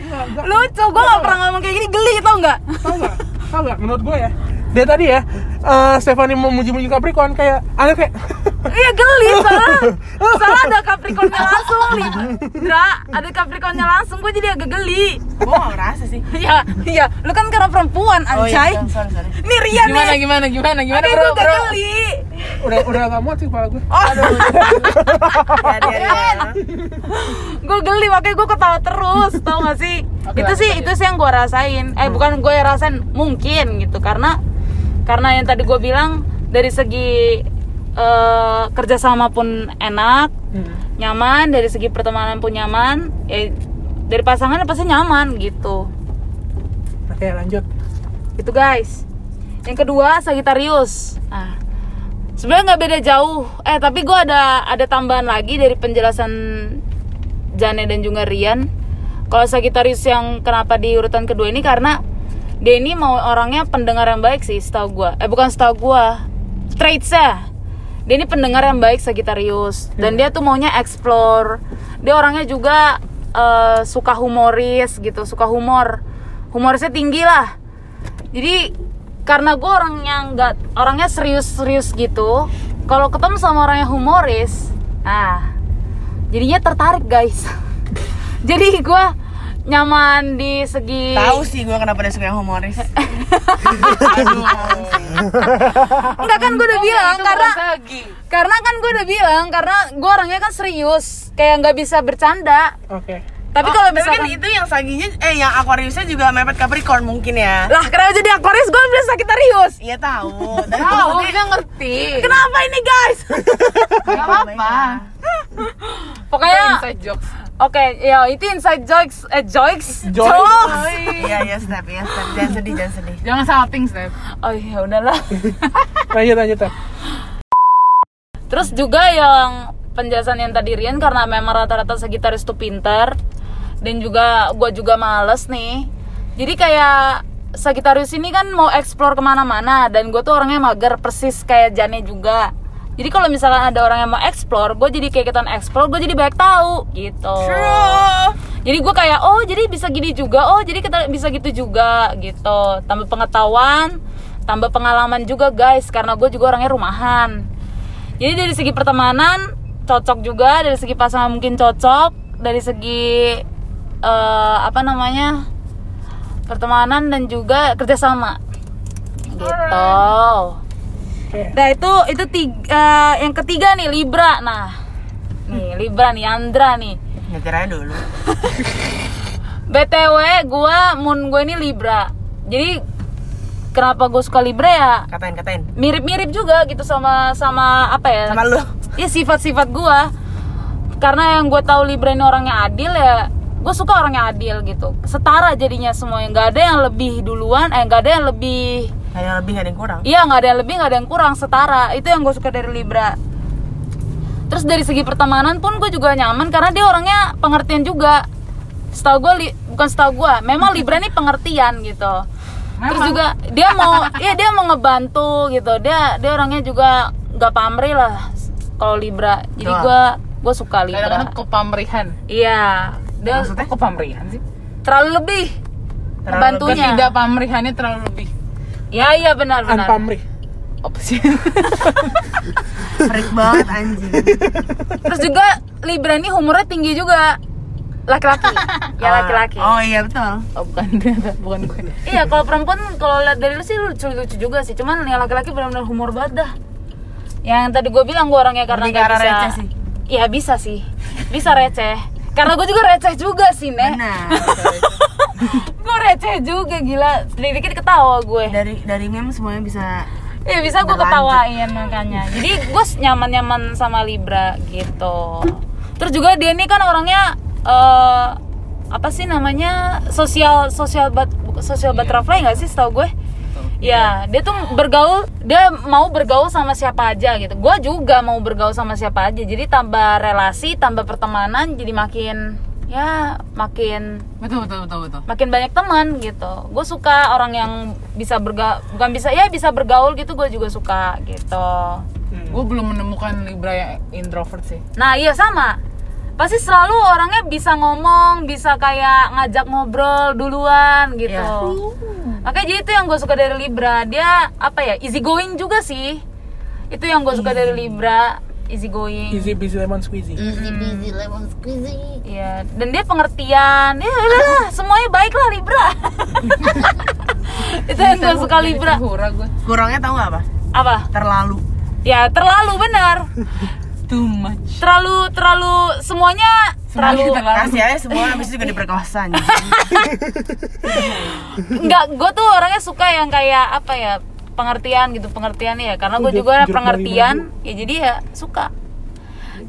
Speaker 4: mana sih?
Speaker 3: lucu gue gak pernah ngomong kayak gini geli tau nggak?
Speaker 1: Tau nggak? Tau nggak? Menurut gue ya dia tadi ya eh Stephanie mau muji-muji Capricorn kayak ada kayak <laughs>
Speaker 3: iya geli soalnya <laughs> soalnya ada Capricornnya langsung Libra ada Capricornnya langsung gue jadi agak geli
Speaker 2: Gue gak ngerasa sih <laughs>
Speaker 3: Iya, iya, lu kan karena perempuan,
Speaker 2: Oh
Speaker 3: anjay.
Speaker 2: iya, sorry, sorry
Speaker 3: Nih Rian
Speaker 4: Gimana
Speaker 3: nih.
Speaker 4: gimana gimana gimana
Speaker 3: Aduh,
Speaker 4: bro
Speaker 3: gue
Speaker 4: bro?
Speaker 3: gak geli.
Speaker 1: udah udah gak muat sih kepala gue
Speaker 2: Aduh Ya, dia, dia.
Speaker 3: Gue geli, makanya gue ketawa terus, tau gak sih?
Speaker 4: Oke,
Speaker 3: itu sih,
Speaker 4: aja.
Speaker 3: itu sih yang gue rasain. Eh, bukan gue yang rasain, mungkin gitu. Karena, karena yang tadi gue bilang dari segi eh, kerjasama pun enak,
Speaker 1: Hmm.
Speaker 3: nyaman. Dari segi pertemanan pun nyaman. Ya, dari pasangan pasti nyaman gitu.
Speaker 1: oke lanjut
Speaker 3: Itu guys. Yang kedua Sagittarius. Nah, sebenarnya nggak beda jauh. Eh tapi gue ada ada tambahan lagi dari penjelasan Jane dan juga Rian. Kalau Sagittarius yang kenapa di urutan kedua ini karena dia ini mau orangnya pendengar yang baik sih, setahu gue. Eh bukan setahu gue, traitsnya. Dia ini pendengar yang baik Sagittarius dan dia tuh maunya explore. Dia orangnya juga eh, suka humoris gitu, suka humor. Humorisnya tinggi lah jadi karena gue orangnya nggak orangnya serius-serius gitu kalau ketemu sama orang yang humoris ah jadinya tertarik guys <laughs> jadi gue nyaman di segi
Speaker 2: Tahu sih gue kenapa dia suka yang humoris. <laughs>
Speaker 3: Enggak kan gue udah bilang karena karena kan gue udah bilang karena gue orangnya kan serius kayak nggak bisa bercanda.
Speaker 1: Oke.
Speaker 3: Tapi
Speaker 2: Oh,
Speaker 3: kalau
Speaker 2: Tapi kan
Speaker 3: misalkan
Speaker 2: itu yang saginya Eh yang Aquariusnya juga mepet Capricorn mungkin ya.
Speaker 3: Lah kenapa jadi Aquarius gue bilang Sagittarius
Speaker 2: Iya tahu. <laughs> Dan
Speaker 4: Tahu kita ngerti.
Speaker 3: kenapa ini guys?
Speaker 4: Gak apa-apa.
Speaker 3: pokoknya
Speaker 4: Inside jokes.
Speaker 3: Oke, ya itu inside jokes, eh jokes,
Speaker 1: Jokes.
Speaker 3: jokes.
Speaker 2: Iya iya step ya step Jangan sedih jangan sedih
Speaker 4: Jangan salting, Steph.
Speaker 3: Oh ya udahlah. <laughs>
Speaker 1: lanjut lanjut Teh.
Speaker 3: Terus juga yang penjelasan yang tadi Rian karena memang rata-rata Sagittarius itu pintar dan juga gue juga males nih. Jadi kayak Sagittarius ini kan mau explore ke mana-mana dan gue tuh orangnya mager persis kayak Jane juga. Jadi kalau misalkan ada orang yang mau explore, gue jadi kayak ikutan explore, gue jadi banyak tahu gitu.
Speaker 2: True
Speaker 3: Jadi gue kayak oh jadi bisa gini juga, oh jadi kita bisa gitu juga gitu. Tambah pengetahuan, tambah pengalaman juga guys, karena gue juga orangnya rumahan. Jadi dari segi pertemanan cocok juga, dari segi pasangan mungkin cocok, dari segi eh, apa namanya pertemanan dan juga kerjasama gitu.
Speaker 1: Oke.
Speaker 3: Nah itu itu tiga, yang ketiga nih Libra, nah nih Libra nih Andra nih.
Speaker 2: Aja dulu <laughs>
Speaker 3: BTW gua moon gue ini Libra. Jadi kenapa gue suka Libra ya?
Speaker 2: Katain katain
Speaker 3: Mirip-mirip juga gitu sama sama apa ya?
Speaker 2: Sama lu
Speaker 3: Iya sifat-sifat gua. Karena yang gue tahu Libra ini orangnya adil ya. Gue suka orangnya adil gitu. Setara jadinya semuanya. Nggak ada yang lebih duluan, eh nggak ada yang lebih
Speaker 2: Gak ada yang lebih gak ada yang kurang
Speaker 3: Iya nggak ada yang lebih nggak ada yang kurang setara itu yang gue suka dari Libra. Terus dari segi pertemanan pun gue juga nyaman karena dia orangnya pengertian juga. Setahu gue li- bukan setahu gue, memang Libra ini pengertian gitu. Terus juga dia mau, <laughs> iya dia mau ngebantu gitu. Dia dia orangnya juga nggak pamrih lah kalau Libra. Jadi gue gue suka Libra.
Speaker 4: Kadang-kadang kepamrihan.
Speaker 3: Iya, dia
Speaker 4: Maksudnya kok pamrihan sih?
Speaker 3: terlalu lebih
Speaker 2: Terlalu
Speaker 3: ngebantunya.
Speaker 4: Ketidak pamrihannya terlalu lebih.
Speaker 3: Iya iya benar benar.
Speaker 1: Anpamrih
Speaker 4: Apa sih? <laughs>
Speaker 2: Freak banget anjing
Speaker 3: Terus juga Libra ini humornya tinggi juga. Laki-laki. ya laki-laki.
Speaker 2: Oh iya betul
Speaker 4: Oh, bukan bukan gue.
Speaker 3: Iya, kalau perempuan kalau lihat dari lu sih lucu-lucu juga sih. Cuman yang laki-laki benar-benar humor banget dah. Yang tadi gue bilang gue orangnya karena
Speaker 2: Lebih arah
Speaker 3: bisa.
Speaker 2: receh sih.
Speaker 3: Iya bisa sih. Bisa receh. Karena gue juga receh juga sih, Nek.
Speaker 2: Benar <laughs> <laughs>
Speaker 3: gue receh juga gila. Sedikit ketawa gue.
Speaker 2: Dari dari meme semuanya bisa
Speaker 3: Iya bisa gue ketawain makanya. Jadi gue nyaman-nyaman sama Libra gitu. Terus juga dia ini kan orangnya eh apa sih namanya sosial sosial bat sosial butterfly nggak sih setahu gue? Ya, dia tuh bergaul, dia mau bergaul sama siapa aja gitu. Gue juga mau bergaul sama siapa aja. Jadi tambah relasi, tambah pertemanan, jadi makin ya makin
Speaker 4: Betul, betul, betul, betul.
Speaker 3: makin banyak teman gitu. Gue suka orang yang bisa bergaul bukan bisa ya bisa bergaul gitu gue juga suka gitu.
Speaker 4: Gue belum menemukan libra yang introvert sih.
Speaker 3: Nah iya sama. Pasti selalu orangnya bisa ngomong, bisa kayak ngajak ngobrol duluan gitu.
Speaker 2: Iya.
Speaker 3: Makanya jadi itu yang gue suka dari Libra. Dia apa ya, easy going juga sih. Itu yang gue suka dari Libra Easy going
Speaker 1: Easy busy lemon squeezy.
Speaker 3: Iya, dan dia pengertian. Ya udahlah, semuanya baik lah Libra. <laughs> itu yang gue suka Libra.
Speaker 2: Kurangnya tahu nggak apa?
Speaker 3: Apa?
Speaker 2: Terlalu.
Speaker 3: Ya terlalu benar. <laughs>
Speaker 4: too much
Speaker 3: Terlalu terlalu semuanya terlalu
Speaker 2: Kasih aja semua habis itu juga diperkosa
Speaker 3: enggak <laughs> gue tuh orangnya suka yang kayak apa ya pengertian gitu pengertian ya karena gue juga
Speaker 1: jeruk
Speaker 3: pengertian ya jadi ya suka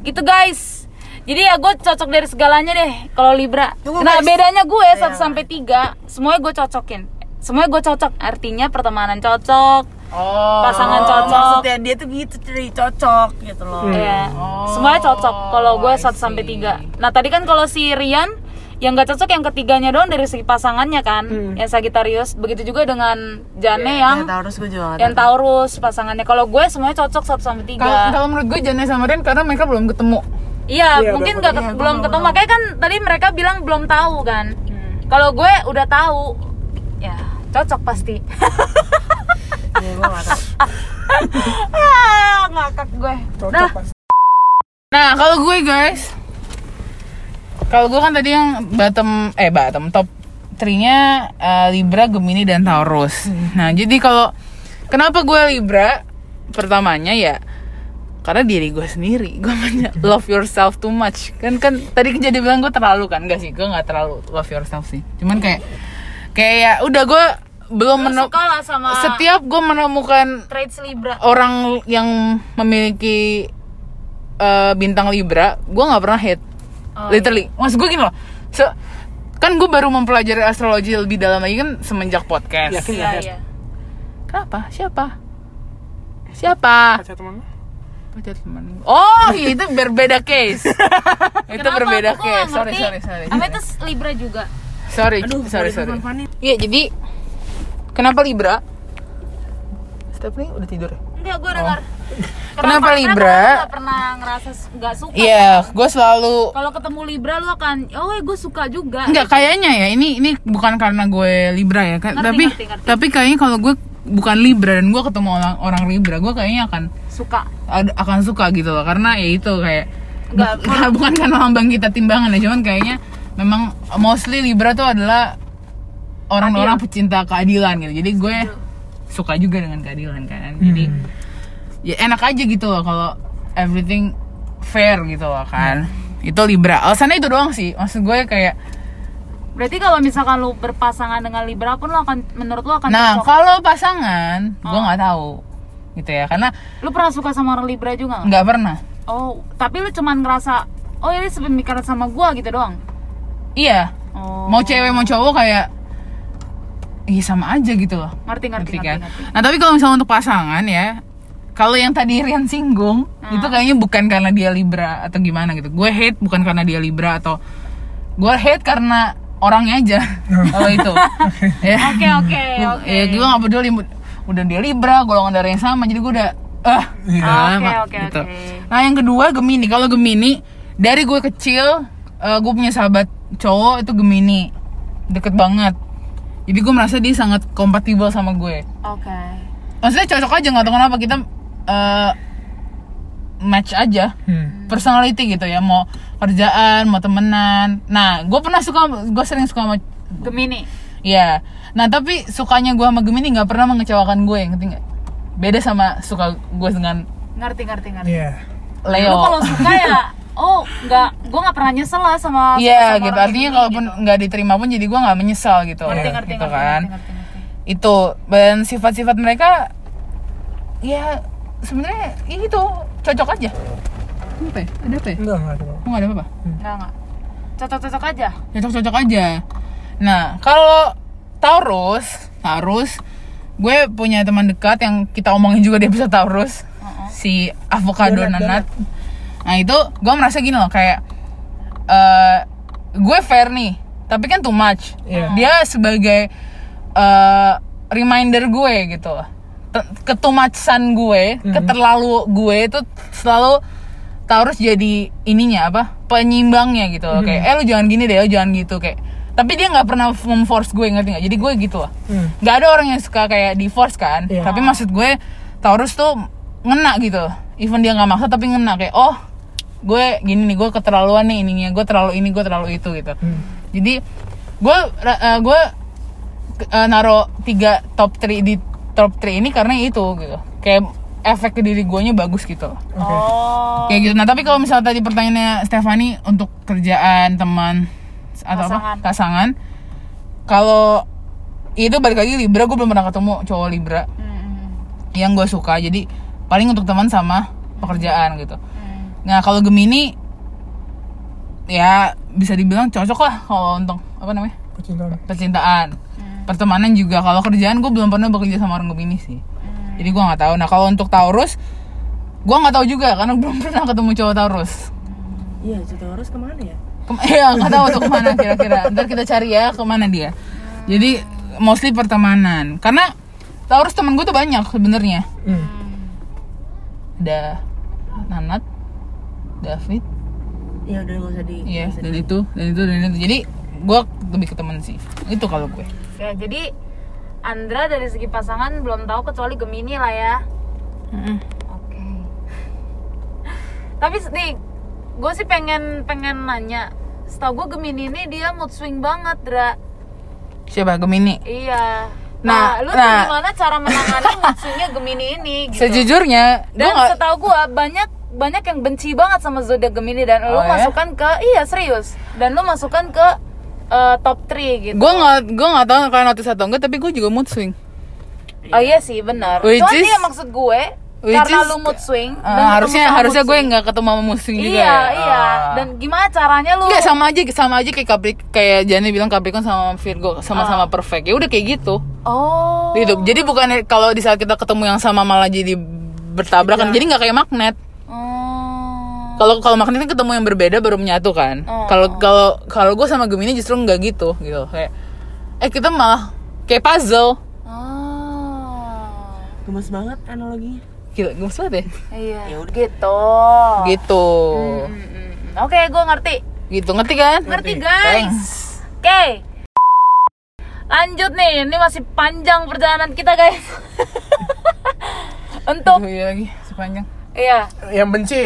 Speaker 3: gitu guys jadi ya gue cocok dari segalanya deh kalau Libra
Speaker 2: Tunggu,
Speaker 3: nah
Speaker 2: guys.
Speaker 3: bedanya gue
Speaker 2: Iya.
Speaker 3: 1 sampai 3 semuanya gue cocokin semuanya gue cocok artinya pertemanan cocok
Speaker 4: oh
Speaker 3: pasangan
Speaker 2: Oh,
Speaker 3: cocok
Speaker 2: maksudnya dia tuh gitu jadi cocok gitu loh.
Speaker 3: Iya.
Speaker 4: Oh,
Speaker 3: semuanya cocok kalau gue
Speaker 4: I
Speaker 3: 1 sampai
Speaker 4: see.
Speaker 3: 3 nah tadi kan kalau si Rian yang gak cocok yang ketiganya doang dari segi pasangannya kan yang Sagittarius begitu juga dengan Jane yang
Speaker 2: Ya, Taurus gue juga
Speaker 3: yang
Speaker 2: tahu.
Speaker 3: Taurus pasangannya kalau gue semuanya cocok 1 sampai 3
Speaker 4: kalau menurut gue Jana sama Ren karena mereka belum ketemu
Speaker 3: Iya,
Speaker 1: Iya,
Speaker 3: mungkin nggak
Speaker 2: iya, gua
Speaker 3: belum ketemu.
Speaker 2: tahu.
Speaker 3: Makanya kan tadi mereka bilang belum tahu kan. Kalau gue udah tahu, ya cocok pasti.
Speaker 2: Iya, gue <laughs>
Speaker 3: ah, ngakak gue.
Speaker 1: Cocok
Speaker 3: Nah,
Speaker 1: pasti.
Speaker 4: Nah, kalau gue guys, kalau gue kan tadi yang bottom eh bottom top 3-nya eh, Libra, Gemini dan Taurus. Nah, jadi kalau kenapa gue Libra? Pertamanya ya karena diri gue sendiri <laughs> gue banyak love yourself too much kan kan tadi kan jadi bilang gue terlalu kan enggak sih gue nggak terlalu love yourself sih cuman kayak kayak ya udah gue belum
Speaker 3: lu
Speaker 4: menemukan
Speaker 3: sama
Speaker 4: setiap gue menemukan
Speaker 3: traits Libra.
Speaker 4: orang yang memiliki eh, bintang Libra, gue nggak pernah hate.
Speaker 3: Oh,
Speaker 4: Literally, maksud gue gini loh. se- kan gue baru mempelajari astrologi lebih dalam lagi kan semenjak podcast.
Speaker 1: Yakin
Speaker 3: Iya,
Speaker 1: Head?
Speaker 3: iya.
Speaker 4: Kenapa? Siapa? Siapa?
Speaker 1: Pacar teman?
Speaker 4: Pacar teman. Oh, iya, itu berbeda case. <laughs> itu
Speaker 3: Kenapa?
Speaker 4: berbeda
Speaker 3: Aku
Speaker 4: case. Sorry, sorry, sorry.
Speaker 3: Apa itu Libra juga?
Speaker 4: Sorry,
Speaker 2: Aduh,
Speaker 4: sorry, sorry. Iya, jadi kenapa Libra? Stephanie udah tidur ya?
Speaker 3: Enggak, gue dengar. <laughs>
Speaker 4: Kenapa Libra?
Speaker 3: Gue gak pernah ngerasa nggak suka.
Speaker 4: Iya, gue selalu
Speaker 3: Kalau ketemu Libra lu akan, oh gue suka juga.
Speaker 4: Enggak kayaknya ya ini ini bukan karena gue Libra ya kan
Speaker 3: Ngerti,
Speaker 4: tapi
Speaker 3: ngerti, ngerti.
Speaker 4: tapi kayaknya kalau gue bukan Libra dan gue ketemu orang orang Libra gue kayaknya akan
Speaker 3: Suka.
Speaker 4: ad- akan suka gitu loh karena ya itu kayak
Speaker 3: Enggak,
Speaker 4: bu- <laughs> bukan karena lambang kita timbangan ya cuman kayaknya memang mostly Libra tuh adalah orang-orang pecinta keadilan gitu jadi gue suka juga dengan keadilan kan jadi ya enak aja gitu loh kalau everything fair gitu loh kan itu Libra alasannya itu doang sih maksud gue kayak
Speaker 3: Berarti kalau misalkan lu berpasangan dengan Libra pun lu akan menurut lu akan
Speaker 4: Nah,
Speaker 3: cocok.
Speaker 4: kalau pasangan, gue nggak tahu, gitu ya, karena
Speaker 3: Lu pernah suka sama orang Libra juga nggak?
Speaker 4: nggak pernah.
Speaker 3: Oh, tapi lu cuman ngerasa oh ini sepemikiran sama gua gitu doang.
Speaker 4: Iya,
Speaker 3: Oh.
Speaker 4: mau cewek mau cowok kayak, iya sama aja gitu loh.
Speaker 3: Ngerti ngerti
Speaker 4: kan?
Speaker 3: ngerti.
Speaker 4: Nah, tapi kalau misalnya untuk pasangan ya, kalau yang tadi Rian singgung,
Speaker 3: Hmm.
Speaker 4: itu kayaknya bukan karena dia Libra atau gimana gitu. Gue hate bukan karena dia Libra atau gue hate karena orangnya aja. <laughs> kalau itu. <laughs> ya.
Speaker 3: Oke oke oke.
Speaker 4: Ya, gue gak peduli udah dia Libra, golongan darah yang sama, jadi gue udah ah,
Speaker 1: Iya.
Speaker 4: udah
Speaker 3: Oke, oke,
Speaker 4: gitu.
Speaker 3: oke.
Speaker 4: Nah yang kedua Gemini, kalau Gemini dari gue kecil, gue punya sahabat cowok itu Gemini, deket banget. Jadi gue merasa dia sangat kompatibel sama gue.
Speaker 3: Oke.
Speaker 4: Maksudnya cocok aja nggak tahu kenapa kita eh, match aja
Speaker 1: Hmm.
Speaker 4: personality gitu ya mau kerjaan mau temenan nah gue pernah suka gue sering suka sama
Speaker 3: Gemini.
Speaker 4: Iya. Nah tapi sukanya gue sama Gemini nggak pernah mengecewakan gue, ngerti nggak? Beda sama suka gue dengan
Speaker 3: Ngerti ngerti ngerti.
Speaker 1: Iya.
Speaker 4: Leo.
Speaker 3: Lu kalau suka ya <laughs> Oh, nggak, gue nggak pernah nyesel lah sama
Speaker 4: Iya
Speaker 3: sama
Speaker 4: gitu.
Speaker 3: orang
Speaker 4: Artinya kalaupun nggak diterima pun jadi gue nggak menyesal gitu.
Speaker 3: ngerti
Speaker 1: Iya,
Speaker 3: ngerti
Speaker 4: gitu
Speaker 3: ngerti,
Speaker 4: kan.
Speaker 3: ngerti ngerti ngerti.
Speaker 4: Itu dan sifat-sifat mereka ya sebenarnya itu cocok aja. Apa ya? Ada apa ya?
Speaker 1: Enggak, enggak ada.
Speaker 4: Oh, nggak ada apa-apa.
Speaker 3: Enggak enggak. Cocok-cocok aja.
Speaker 4: cocok-cocok aja. Nah, kalau Taurus, Taurus, gue punya teman dekat yang kita omongin juga di episode Taurus, si avocado
Speaker 1: Donat,
Speaker 4: nanat. Nah itu gue merasa gini loh kayak eh gue fair nih, tapi kan too much.
Speaker 1: Iya.
Speaker 4: Dia sebagai eh reminder gue gitu loh. ketumacan gue, keterlalu gue itu selalu Taurus jadi ininya apa? Penyimbangnya gitu. loh. Kayak eh lu jangan gini deh, lu jangan gitu kayak. Tapi dia nggak pernah memforce gue ngerti nggak? Jadi gue gitu lah.
Speaker 1: Hmm.
Speaker 4: Nggak ada orang yang suka kayak di force kan.
Speaker 1: Iya.
Speaker 4: Tapi maksud gue Taurus tuh ngena gitu. Even dia nggak maksa tapi ngena kayak oh gue gini nih gue keterlaluan nih ininya gue terlalu ini gue terlalu itu gitu. Jadi gue ra- eh, gue eh, naro tiga top 3 di top 3 ini karena itu gitu. Kayak efek ke diri gue bagus gitu.
Speaker 1: Oke.
Speaker 3: Oh.
Speaker 4: Kayak gitu. Nah, tapi kalau misalnya tadi pertanyaannya Stefani untuk kerjaan, teman atau
Speaker 3: Pasangan.
Speaker 4: apa? Pasangan. Kalau itu balik lagi Libra, gue belum pernah ketemu cowok Libra
Speaker 3: Mm-mm.
Speaker 4: yang gue suka. Jadi paling untuk teman sama pekerjaan gitu. Nah, kalau Gemini ya bisa dibilang cocok lah kalau untuk apa namanya?
Speaker 1: Percintaan.
Speaker 4: percintaan. Pertemanan juga. Kalau kerjaan gue belum pernah bekerja sama orang Gemini sih. Jadi gue nggak tahu. Nah, kalau untuk Taurus gue nggak tahu juga karena belum <laughs> pernah ketemu cowok Taurus.
Speaker 2: Iya, Cita harus ke mana ya?
Speaker 4: Kem- <laughs> Iya, nggak tahu tuh ke mana kira-kira. Ntar kita cari ya ke mana dia. Jadi mostly pertemanan. Karena Taurus temen gue tuh banyak sebenarnya.
Speaker 1: Hmm.
Speaker 4: Ada Nanat, David,
Speaker 2: Ya udah nggak usah di.
Speaker 4: iya dan itu dan itu dan itu. Jadi gue lebih ke temen sih. Itu kalau gue.
Speaker 3: Ya, jadi Andra dari segi pasangan belum tahu kecuali Gemini lah ya. Oke. Tapi nih, gue sih pengen pengen nanya. Setahu gue Gemini ini dia mood swing banget, Dra.
Speaker 4: Siapa Gemini?
Speaker 3: Iya.
Speaker 4: Nah,
Speaker 3: Nah, lu
Speaker 4: nah.
Speaker 3: gimana cara menangani mood swingnya Gemini ini? <laughs> Gitu.
Speaker 4: Sejujurnya,
Speaker 3: Dan
Speaker 4: nggak
Speaker 3: setahu gue banyak banyak yang benci banget sama zodiak Gemini dan lu
Speaker 4: Oh, ya?
Speaker 3: masukkan ke iya serius dan lu masukkan ke eh, top 3 gitu.
Speaker 4: gue nggak gue nggak tahu kalian notice atau enggak tapi gue juga mood swing
Speaker 3: Oh iya sih benar. Cuman
Speaker 4: is-
Speaker 3: dia maksud gue
Speaker 4: which
Speaker 3: karena
Speaker 4: is-
Speaker 3: lu mood swing
Speaker 4: Uh,
Speaker 3: dan
Speaker 4: harusnya harusnya gue nggak ketemu sama mood swing juga
Speaker 3: Iya,
Speaker 4: ya
Speaker 3: iya.
Speaker 4: Ah.
Speaker 3: Dan gimana caranya lu?
Speaker 4: Enggak sama aja sama aja kayak Capri kayak Jani bilang Capricorn sama Virgo sama-sama perfect. Ya udah kayak gitu.
Speaker 3: Oh.
Speaker 4: Gitu. Jadi bukan kalau di saat kita ketemu yang sama malah jadi bertabrakan. Jadi nggak kayak magnet.
Speaker 3: Oh.
Speaker 4: Kalau kalau magnet kan ketemu yang berbeda baru menyatu kan.
Speaker 3: Oh.
Speaker 4: Kalau kalau kalau gue sama Gemini justru nggak gitu gitu. Kayak eh kita malah kayak puzzle.
Speaker 3: Oh.
Speaker 2: Gemes banget analoginya.
Speaker 4: Gila, gemes banget ya?
Speaker 3: Iya. Gitu.
Speaker 4: Gitu.
Speaker 3: Mm, mm, mm. Oke, gue ngerti.
Speaker 4: Gitu, ngerti kan?
Speaker 3: Ngerti guys. Oke. Lanjut nih, ini masih panjang perjalanan kita guys. <laughs> Untuk
Speaker 4: Aduh, iya lagi, sepanjang.
Speaker 3: Iya,
Speaker 1: Yang benci.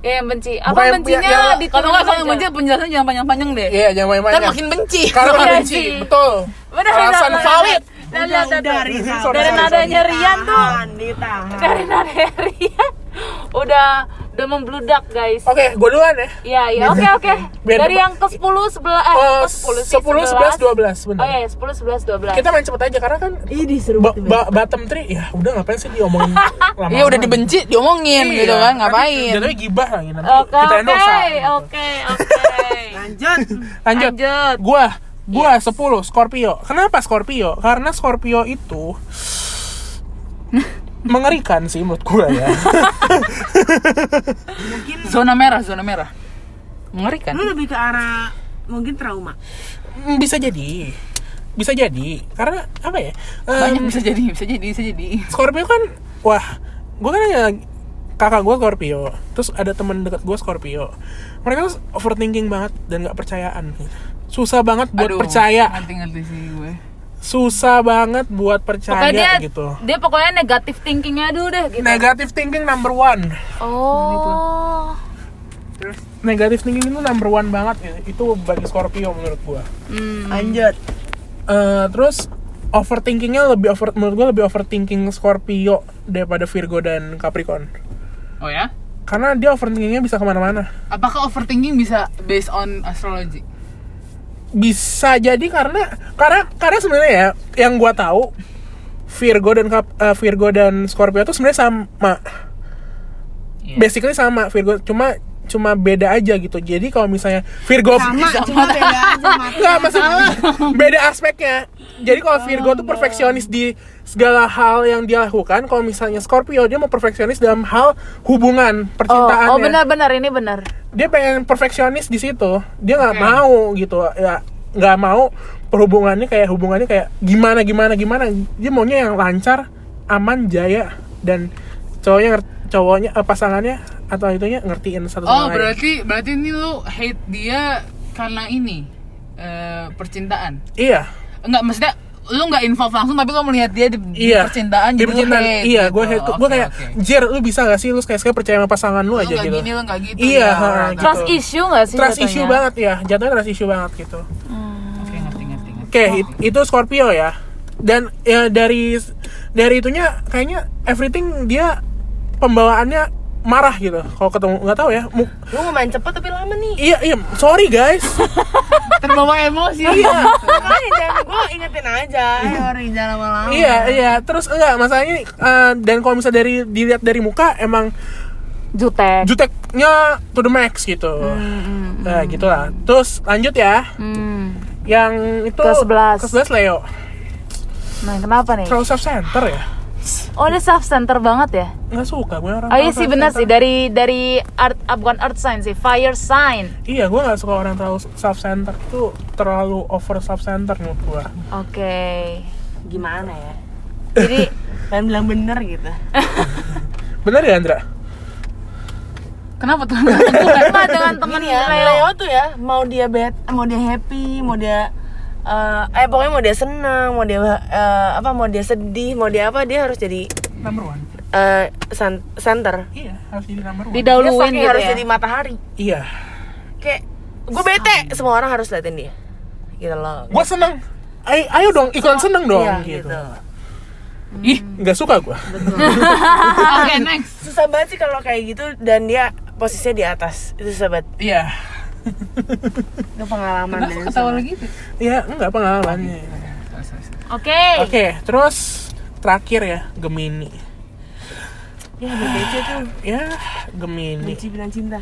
Speaker 3: ya yang benci.
Speaker 1: Bukan
Speaker 3: Apa
Speaker 1: yang-
Speaker 3: bencinya
Speaker 1: yang- yang-
Speaker 3: di
Speaker 4: Kalau nggak kalau yang benci penjelasan jangan panjang-panjang deh.
Speaker 1: Iya, jangan
Speaker 4: Ntar
Speaker 1: main-main.
Speaker 4: makin benci.
Speaker 1: Karena
Speaker 3: Iya
Speaker 1: benci,
Speaker 3: sih.
Speaker 1: betul.
Speaker 3: Benar,
Speaker 1: Alasan
Speaker 3: benar,
Speaker 1: valid.
Speaker 3: Dan lihat tuh.
Speaker 2: dari
Speaker 1: Sorry,
Speaker 3: Dari
Speaker 1: sorry,
Speaker 3: nadanya Rian tuh.
Speaker 2: Ditahan.
Speaker 3: Dari nadanya Rian udah udah membludak guys.
Speaker 1: Oke, gue duluan ya.
Speaker 3: Iya, iya. Oke, oke. Dari yang ke 10 sebelah eh
Speaker 1: Oh,
Speaker 3: ke 10 sih.
Speaker 1: 10, 11, 12, bener.
Speaker 3: Oh iya, 10 11 12.
Speaker 1: Kita main cepet aja karena kan
Speaker 2: Ih, disuruh
Speaker 1: ba-
Speaker 2: banget.
Speaker 1: ba- bottom 3 ya udah ngapain sih diomongin <laughs> lama
Speaker 4: Iya udah dibenci, diomongin
Speaker 1: Iya,
Speaker 4: gitu kan, ngapain?
Speaker 1: Jatuhnya gibah lagi nanti
Speaker 3: Oke,
Speaker 1: kita
Speaker 3: oke,
Speaker 1: dosa.
Speaker 3: oke, oke. <laughs>
Speaker 2: Lanjut. <laughs>
Speaker 1: Lanjut.
Speaker 3: Lanjut.
Speaker 1: Gua gua 10 Scorpio. Kenapa Scorpio? Karena Scorpio itu mengerikan sih menurut gua ya.
Speaker 4: Zona merah, zona merah. Mengerikan.
Speaker 2: Lu lebih ke arah mungkin trauma.
Speaker 1: Hmm, bisa jadi. Bisa jadi. Karena apa ya? Em,
Speaker 4: Banyak bisa jadi, bisa jadi, bisa jadi.
Speaker 1: Scorpio kan wah, gua kan ada kakak gua Scorpio. Terus ada teman dekat gua Scorpio. Mereka tuh overthinking banget dan nggak percayaan. Susah banget buat
Speaker 4: Aduh,
Speaker 1: percaya.
Speaker 4: Ngerti-ngerti sih gue.
Speaker 1: Susah banget buat percaya
Speaker 3: Pokoknya dia,
Speaker 1: gitu.
Speaker 3: dia pokoknya negatif thinkingnya dulu deh gitu.
Speaker 1: Negative thinking number one.
Speaker 3: Oh.
Speaker 1: Negative thinking itu number one banget ya. Itu bagi Scorpio menurut gua.
Speaker 3: Hmm.
Speaker 2: Lanjut.
Speaker 1: Eh, terus overthinkingnya lebih over menurut gua lebih overthinking Scorpio daripada Virgo dan Capricorn.
Speaker 4: Oh ya?
Speaker 1: Karena dia overthinkingnya bisa ke mana-mana.
Speaker 4: Apakah overthinking bisa based on astrology?
Speaker 1: Bisa jadi karena karena karena sebenarnya ya yang gua tahu Virgo dan Cap- eh, Virgo dan Scorpio itu sebenarnya sama.
Speaker 4: Iya.
Speaker 1: Basically sama Virgo, cuma cuma beda aja gitu. Jadi kalau misalnya Virgo
Speaker 2: Sama, <laughs> cuma beda aja.
Speaker 1: Enggak, maksudnya beda aspeknya. Jadi kalau Virgo tuh perfeksionis di segala hal yang dia lakukan. Kalau misalnya Scorpio dia mau perfeksionis dalam hal hubungan
Speaker 3: Oh,
Speaker 1: percintaannya.
Speaker 3: oh benar-benar ini benar.
Speaker 1: Dia pengen perfeksionis di situ. Dia nggak
Speaker 4: Oke.
Speaker 1: mau gitu. Ya nggak mau perhubungannya kayak hubungannya kayak gimana gimana gimana. Dia maunya yang lancar, aman jaya dan cowoknya cowoknya eh, pasangannya atau itunya ngertiin satu
Speaker 4: Oh
Speaker 1: sama lain.
Speaker 4: berarti berarti ini lu hate dia karena ini eh, percintaan.
Speaker 1: iya
Speaker 4: Enggak maksudnya lu nggak involve langsung tapi lu melihat dia di, di
Speaker 1: iya
Speaker 4: percintaan
Speaker 1: di
Speaker 4: jadi lu
Speaker 1: percintaan
Speaker 4: hate,
Speaker 1: iya
Speaker 4: gitu.
Speaker 1: gue hate gue
Speaker 4: Oke,
Speaker 1: kayak
Speaker 4: oke.
Speaker 1: Jer lu bisa gak sih lu kayak sekali percaya sama pasangan lu
Speaker 4: Lu
Speaker 1: aja
Speaker 4: nggak
Speaker 1: gitu
Speaker 4: gini lu nggak gitu.
Speaker 1: Iya,
Speaker 4: ya,
Speaker 1: ha,
Speaker 4: orang.
Speaker 1: gitu.
Speaker 3: Trust issue nggak sih?
Speaker 1: trust
Speaker 3: jatuhnya?
Speaker 1: issue banget ya jatuhnya trust issue banget gitu
Speaker 4: Oke ngerti ngerti. ngerti.
Speaker 1: Oke, it- itu Scorpio ya. Dan ya dari dari itunya kayaknya everything dia pembawaannya marah gitu. Kalau ketemu nggak tahu ya. Mu-
Speaker 2: Lu mau main cepet tapi lama nih.
Speaker 1: iya iya, sorry guys. <laughs>
Speaker 4: Terbawa emosi.
Speaker 1: iya.
Speaker 2: Gue ingetin aja. Sorry jangan lama-lama.
Speaker 1: iya iya. Terus enggak masalahnya eh, dan kalau misalnya dari dilihat dari muka emang
Speaker 3: Jutek.
Speaker 1: juteknya to the max gitu. Nah, gitulah. Terus lanjut ya.
Speaker 3: Hmm.
Speaker 1: Yang itu
Speaker 3: Ke-11.
Speaker 1: ke-11 Leo.
Speaker 3: Nah, kenapa nih?
Speaker 1: Terlalu self center ya.
Speaker 3: Oh, dia self center banget ya?
Speaker 1: Nggak suka gue orang
Speaker 3: Oh iya sih benar sih dari dari art ah, bukan earth sign sih, fire sign.
Speaker 1: Iya, gue nggak suka orang terlalu self center itu terlalu over self center menurut gue.
Speaker 3: Oke.
Speaker 2: Gimana ya?
Speaker 3: Jadi <laughs>
Speaker 2: Kan bilang bener gitu. <laughs>
Speaker 1: Bener ya Andra?
Speaker 4: Kenapa tuh? <laughs>
Speaker 3: enggak dengan temen
Speaker 2: ya,
Speaker 3: Leo.
Speaker 2: Leo tuh ya mau dia bad, mau dia happy, mau dia eh eh pokoknya mau dia senang, mau dia eh, apa mau dia sedih, mau dia apa dia harus jadi
Speaker 1: Number one.
Speaker 2: eh san- center.
Speaker 1: Iya, harus jadi number one.
Speaker 2: Dia
Speaker 3: Didahuluin gitu
Speaker 2: harus
Speaker 3: ya.
Speaker 2: jadi matahari.
Speaker 1: Iya.
Speaker 2: Kayak gue bete, semua orang harus liatin dia. Gitu loh.
Speaker 1: Gue seneng. Ayo, ayo dong, ikutan seneng dong.
Speaker 2: Iya,
Speaker 1: gitu.
Speaker 2: gitu.
Speaker 1: Ih, nggak suka gue. <laughs>
Speaker 4: Oke next.
Speaker 2: Susah banget sih kalau kayak gitu dan dia posisinya di atas. Itu susah banget.
Speaker 1: Iya. <laughs>
Speaker 2: Itu pengalaman
Speaker 4: Kenapa
Speaker 2: dan
Speaker 4: ketawa lagi tuh?
Speaker 1: Iya, enggak pengalamannya.
Speaker 3: Oke.
Speaker 1: Oke, terus terakhir ya, Gemini.
Speaker 2: Ya BPC tuh
Speaker 1: Ya, Gemini.
Speaker 2: benci bilang cinta.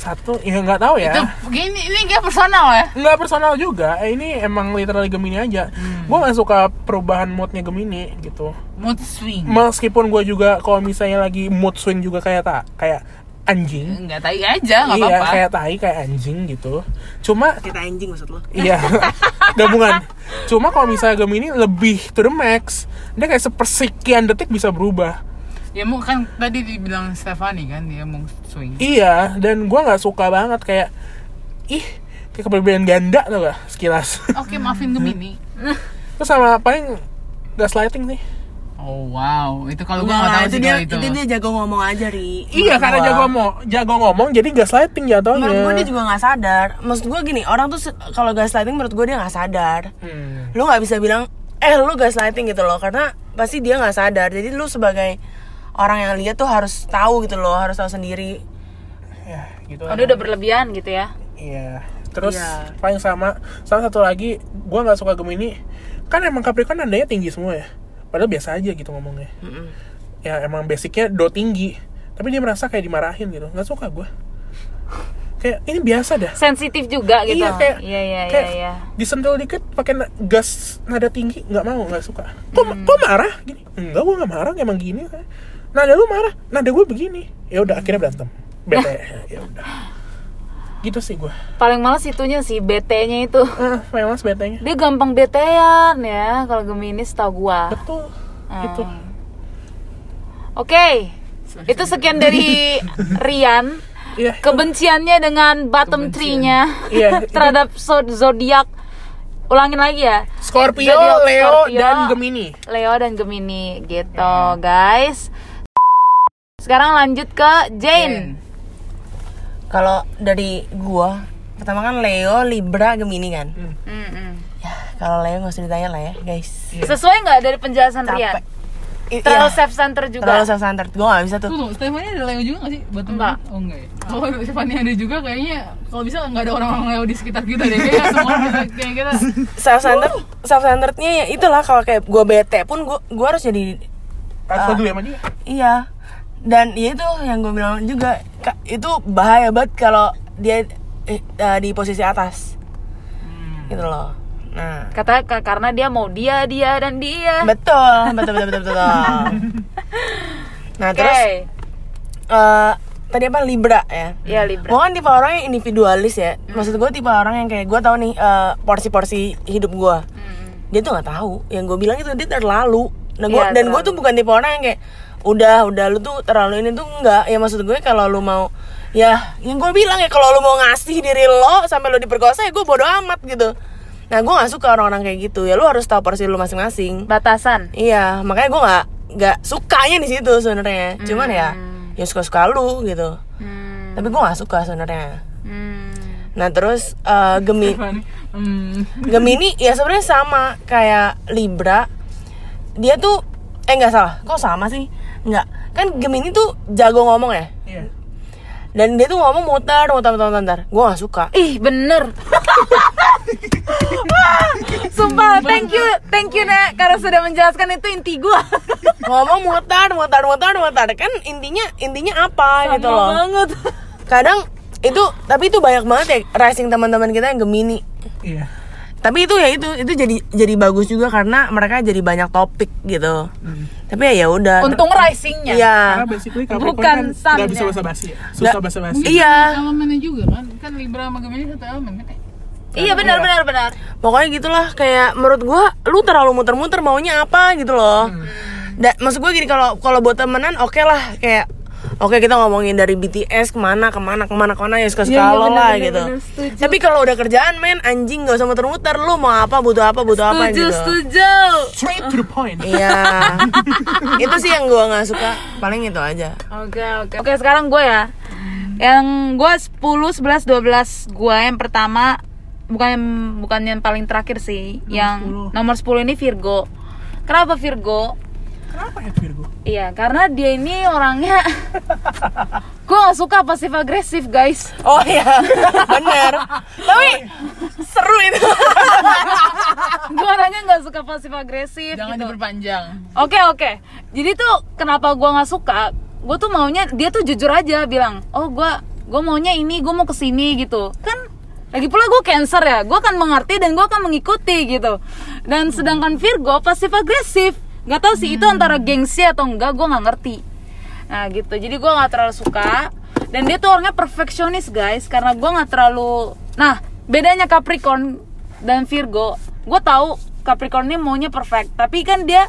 Speaker 1: Satu, ya nggak tahu ya.
Speaker 4: Itu gini ini kayak personal ya.
Speaker 1: Nggak personal juga. Eh, Ini emang literally Gemini aja. Gue nggak suka perubahan moodnya Gemini gitu.
Speaker 4: Mood swing.
Speaker 1: Meskipun gue juga kalau misalnya lagi mood swing juga kayak tak kayak anjing.
Speaker 4: Enggak tai aja, enggak
Speaker 1: iya,
Speaker 4: apa-apa.
Speaker 1: kayak tai, kayak anjing gitu. Cuma
Speaker 2: Kita anjing maksud lo.
Speaker 1: iya, <laughs> gabungan. Cuma kalau misalnya Gemini lebih to the max, dia kayak sepersekian detik bisa berubah.
Speaker 4: Ya mau kan tadi dibilang Stefani kan dia mau swing.
Speaker 1: Iya, dan gua nggak suka banget kayak ih kayak keberbedaan ganda tau gak sekilas.
Speaker 4: Oke, maafin Gemini.
Speaker 1: Terus sama paling gaslighting nih.
Speaker 4: Oh wow, itu kalau gua
Speaker 2: Enggak
Speaker 4: nggak tahu
Speaker 2: itu
Speaker 4: sih
Speaker 2: dia itu.
Speaker 4: itu.
Speaker 2: dia jago ngomong aja ri.
Speaker 1: Iya, karena
Speaker 2: Gua.
Speaker 1: jago ngomong, jago ngomong jadi gaslighting jatuhnya.
Speaker 2: Menurut gue dia juga nggak sadar. Maksud gue gini, orang tuh kalau gaslighting menurut gue dia nggak sadar.
Speaker 1: Hmm.
Speaker 2: Lu nggak bisa bilang, eh lu gaslighting gitu loh, karena pasti dia nggak sadar. Jadi lu sebagai orang yang lihat tuh harus tahu gitu loh, harus tahu sendiri.
Speaker 1: Ya, gitu.
Speaker 3: Oh, dia udah berlebihan gitu ya.
Speaker 1: Iya. Terus
Speaker 2: Iya.
Speaker 1: paling sama, sama satu lagi, gua nggak suka Gemini. Kan emang Capricorn nandanya tinggi semua ya. Padahal biasa aja gitu ngomongnya.
Speaker 2: Mm-mm.
Speaker 1: Ya emang basicnya do tinggi. Tapi dia merasa kayak dimarahin gitu. Nggak suka gua. Kayak ini biasa dah.
Speaker 3: Sensitif juga gitu.
Speaker 1: Iya kayak
Speaker 3: Iya iya iya
Speaker 1: kayak
Speaker 3: iya.
Speaker 1: disentil dikit pakai na- gas nada tinggi nggak mau nggak suka. Kok kok marah gini? Enggak gua nggak marah emang gini. Nada lu marah, nada gue begini. Ya udah akhirnya berantem. <laughs> Bete. ya udah. Gitu sih gua.
Speaker 3: Paling males itunya sih BT-nya itu.
Speaker 1: Ah, memang betenya.
Speaker 3: Dia gampang betean ya kalau Gemini setahu gua.
Speaker 1: Betul.
Speaker 3: Hmm.
Speaker 1: Itu.
Speaker 3: Oke. Itu sekian dari <laughs> Rian.
Speaker 1: Iya.
Speaker 3: Kebenciannya dengan bottom tree-nya <laughs>
Speaker 1: itu-
Speaker 3: terhadap zo- zodiak. Ulangin lagi ya.
Speaker 1: Scorpio,
Speaker 3: Zodiac
Speaker 1: Leo,
Speaker 3: Scorpio.
Speaker 1: dan Gemini.
Speaker 3: Leo dan Gemini gitu, guys. Sekarang lanjut ke Jane.
Speaker 2: Kalau dari gua, pertama kan Leo, Libra, Gemini kan.
Speaker 3: Mm-mm.
Speaker 2: Ya, kalau Leo nggak usah ditanya lah ya, guys.
Speaker 3: Sesuai nggak dari penjelasan Rian?
Speaker 2: Capek. I-
Speaker 3: Terlalu
Speaker 2: iya,
Speaker 3: self center juga.
Speaker 2: terlalu self centered. Gua nggak bisa tuh.
Speaker 4: Tunggu, Stefani ada Leo juga gak sih? Buat
Speaker 3: Enggak.
Speaker 4: Oh enggak ya? Kalau Stefani ada juga kayaknya kalau bisa nggak ada orang-orang Leo di sekitar kita deh Kayaknya semua kayak kita <laughs>
Speaker 2: Self centered, self centerednya ya itulah kalau kayak gua bete pun gua gua harus jadi
Speaker 1: peduli sama dia.
Speaker 2: Iya. Dan ya itu yang gue bilang juga itu bahaya banget kalau dia eh, eh, di posisi atas. Gitu loh. Nah,
Speaker 3: Kata ka- karena dia mau dia dia dan dia.
Speaker 2: betul, betul betul betul betul. <laughs> Nah,
Speaker 3: Oke.
Speaker 2: terus eh, tadi apa Libra ya?
Speaker 3: Iya Libra.
Speaker 2: Gue kan tipe orang yang individualis ya. Maksud gue tipe orang yang kayak gue tahu nih eh, porsi-porsi hidup gue.
Speaker 3: Mm.
Speaker 2: Dia tuh nggak tahu. Yang gue bilang itu dia terlalu nah gua
Speaker 3: Iya,
Speaker 2: dan gue tuh bukan tipe orang yang kayak udah udah lu tuh terlalu ini tuh enggak ya maksud gue kalau lu mau ya yang gue bilang ya kalau lu mau ngasih diri lo sampai lu diperkosa ya gue bodo amat gitu nah gue nggak suka orang-orang kayak gitu ya lu harus tahu porsi lu masing-masing
Speaker 3: Batasan.
Speaker 2: Iya, makanya gue nggak nggak sukanya di situ sebenarnya. Cuman ya, ya suka suka lu gitu.
Speaker 3: Hmm.
Speaker 2: Tapi gue nggak suka sebenarnya.
Speaker 3: Hmm.
Speaker 2: Nah terus eh, Gemi <laughs>
Speaker 4: Hmm.
Speaker 2: Gemini ya sebenarnya sama kayak Libra. Dia tuh eh nggak salah, kok sama sih? Nggak, kan Gemini tuh jago ngomong ya.
Speaker 1: Iya.
Speaker 2: Dan dia tuh ngomong muter, muter, muter, muter. Gue gak suka.
Speaker 3: Ih, bener. <laughs> Sumpah, thank you, thank you Nek karena sudah menjelaskan itu inti gua. <laughs>
Speaker 2: ngomong muter, muter, muter, muter. Kan intinya intinya apa gitu loh.
Speaker 3: banget.
Speaker 2: kadang itu tapi itu banyak banget ya rising teman-teman kita yang Gemini
Speaker 1: Iya.
Speaker 2: Tapi itu ya itu itu jadi jadi bagus juga karena mereka jadi banyak topik gitu. Tapi ya ya udah.
Speaker 3: Untung risingnya.
Speaker 2: iya.
Speaker 1: Karena basically Capricorn
Speaker 3: Bukan
Speaker 1: kan nggak bisa basa-basi ya. Susah
Speaker 2: Nggak-
Speaker 1: basa-basi.
Speaker 2: iya.
Speaker 4: Elemennya juga kan? Kan Libra sama Gemini satu elemen kan? Ya?
Speaker 3: Iya. benar benar benar.
Speaker 2: pokoknya gitulah kayak menurut gua lu terlalu muter-muter maunya apa gitu loh. Da- maksud gue gini kalau kalau buat temenan oke lah kayak oke kita ngomongin dari BTS ke mana ke mana ke mana ke mana ya suka suka lo
Speaker 3: bener,
Speaker 2: lah
Speaker 3: bener,
Speaker 2: gitu
Speaker 3: bener,
Speaker 2: tapi kalau udah kerjaan men anjing gak usah muter-muter lu mau apa butuh apa butuh apa
Speaker 3: Setuju,
Speaker 2: gitu
Speaker 3: setuju.
Speaker 1: Straight to the point.
Speaker 2: Iya. <laughs> itu sih yang gua nggak suka. Paling itu aja.
Speaker 3: Oke, oke. Oke, sekarang gue ya. Yang gue 10, 11, 12 gue yang pertama bukan bukan yang paling terakhir sih. yang nomor 10 ini Virgo. Kenapa Virgo?
Speaker 1: Kenapa ya Virgo?
Speaker 3: Iya, karena dia ini orangnya <laughs> gue gak suka pasif agresif guys.
Speaker 2: Oh iya, bener. Tapi seru itu. <laughs>
Speaker 3: gue orangnya nggak suka pasif agresif.
Speaker 4: jangan
Speaker 3: gitu.
Speaker 4: diperpanjang
Speaker 3: Oke oke. Jadi tuh kenapa gua nggak suka? Gue tuh maunya dia tuh jujur aja bilang, oh gua gue maunya ini, gue mau ke sini gitu. Kan lagi pula gue cancer ya, gue akan mengerti dan gue akan mengikuti gitu. Dan sedangkan Virgo pasif agresif, nggak tahu sih itu antara gengsi atau enggak, gue nggak ngerti. Nah gitu, jadi gue nggak terlalu suka. Dan dia tuh orangnya perfeksionis guys, karena gue nggak terlalu. Nah bedanya Capricorn dan Virgo, gue tahu Capricorn ini maunya perfect, tapi kan dia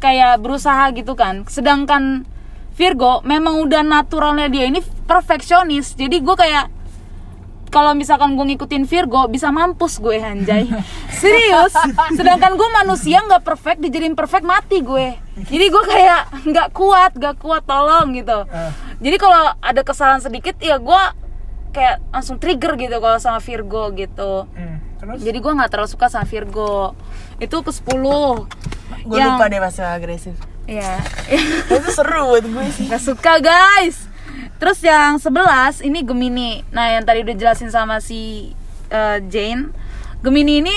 Speaker 3: kayak berusaha gitu kan. Sedangkan Virgo memang udah naturalnya dia ini perfeksionis, jadi gue kayak kalau misalkan gue ngikutin Virgo bisa mampus gue anjay. Serius. Sedangkan gue manusia nggak perfect dijadiin perfect mati gue jadi gue kayak nggak kuat nggak kuat tolong gitu. Jadi kalau ada kesalahan sedikit ya gue kayak langsung trigger gitu kalau sama Virgo gitu.
Speaker 1: Hmm. Terus?
Speaker 3: jadi gue nggak terlalu suka sama Virgo. Itu ke 10
Speaker 2: Gue
Speaker 3: Yang-
Speaker 2: lupa deh pasti agresif.
Speaker 3: Iya.
Speaker 2: Itu seru buat gue sih.
Speaker 3: Gak suka guys Terus yang 11 ini Gemini Nah yang tadi udah jelasin sama si eh, Jane Gemini ini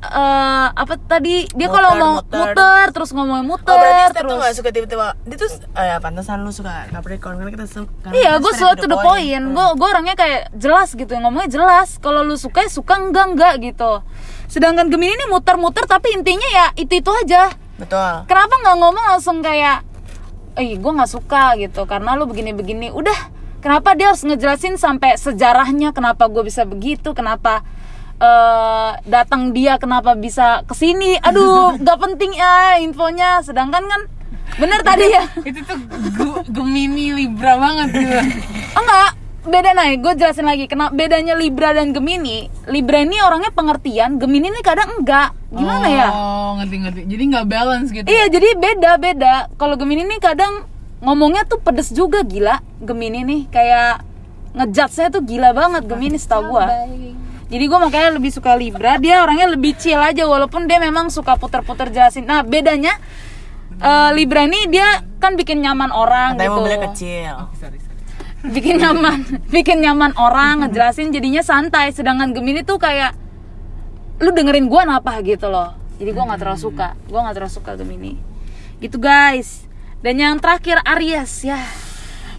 Speaker 3: eh, apa tadi dia kalau mau
Speaker 2: muter.
Speaker 3: muter. terus ngomongnya muter
Speaker 2: Oh berarti
Speaker 3: terus
Speaker 2: tuh gak suka tiba-tiba Dia tuh, oh ya pantesan lu suka Capricorn Karena kita suka
Speaker 3: Iya, gue suka to the point. Gue gue orangnya kayak jelas gitu, ngomongnya jelas. Kalau lu suka ya suka, enggak enggak gitu. Sedangkan Gemini ini muter-muter, tapi intinya ya itu itu aja.
Speaker 2: Betul
Speaker 3: Kenapa nggak ngomong langsung kayak, eh gue nggak suka gitu, karena lu begini-begini. Udah, kenapa dia harus ngejelasin sampai sejarahnya, kenapa gue bisa begitu, kenapa eh datang dia, kenapa bisa ke sini. Aduh, <laughs> nggak penting ya infonya. Sedangkan kan, bener tadi ya.
Speaker 4: itu tuh Gemini Libra banget gitu
Speaker 3: Enggak, beda nih. Gue jelasin lagi. Kenapa bedanya Libra dan Gemini? Libra ini orangnya pengertian, Gemini ini kadang enggak. Gimana ya?
Speaker 4: oh ngerti ngerti jadi nggak balance gitu
Speaker 3: Iya, jadi beda beda. Kalau Gemini ini kadang ngomongnya tuh pedes juga gila. Gemini nih kayak ngejudge-nya tuh gila banget Gemini setahu gua. Jadi gue makanya lebih suka Libra. Dia orangnya lebih chill aja walaupun dia memang suka puter-puter jelasin. Nah bedanya eh, Libra ini dia kan bikin nyaman orang
Speaker 2: Katanya
Speaker 3: gitu.
Speaker 2: mobilnya kecil
Speaker 4: sorry sorry
Speaker 3: bikin nyaman. Bikin nyaman orang ngejelasin jadinya santai. Sedangkan Gemini tuh kayak lu dengerin gua apa gitu loh. Jadi gua nggak terlalu suka. Gua nggak terlalu suka Gemini. Gitu guys. Dan yang terakhir Aries ya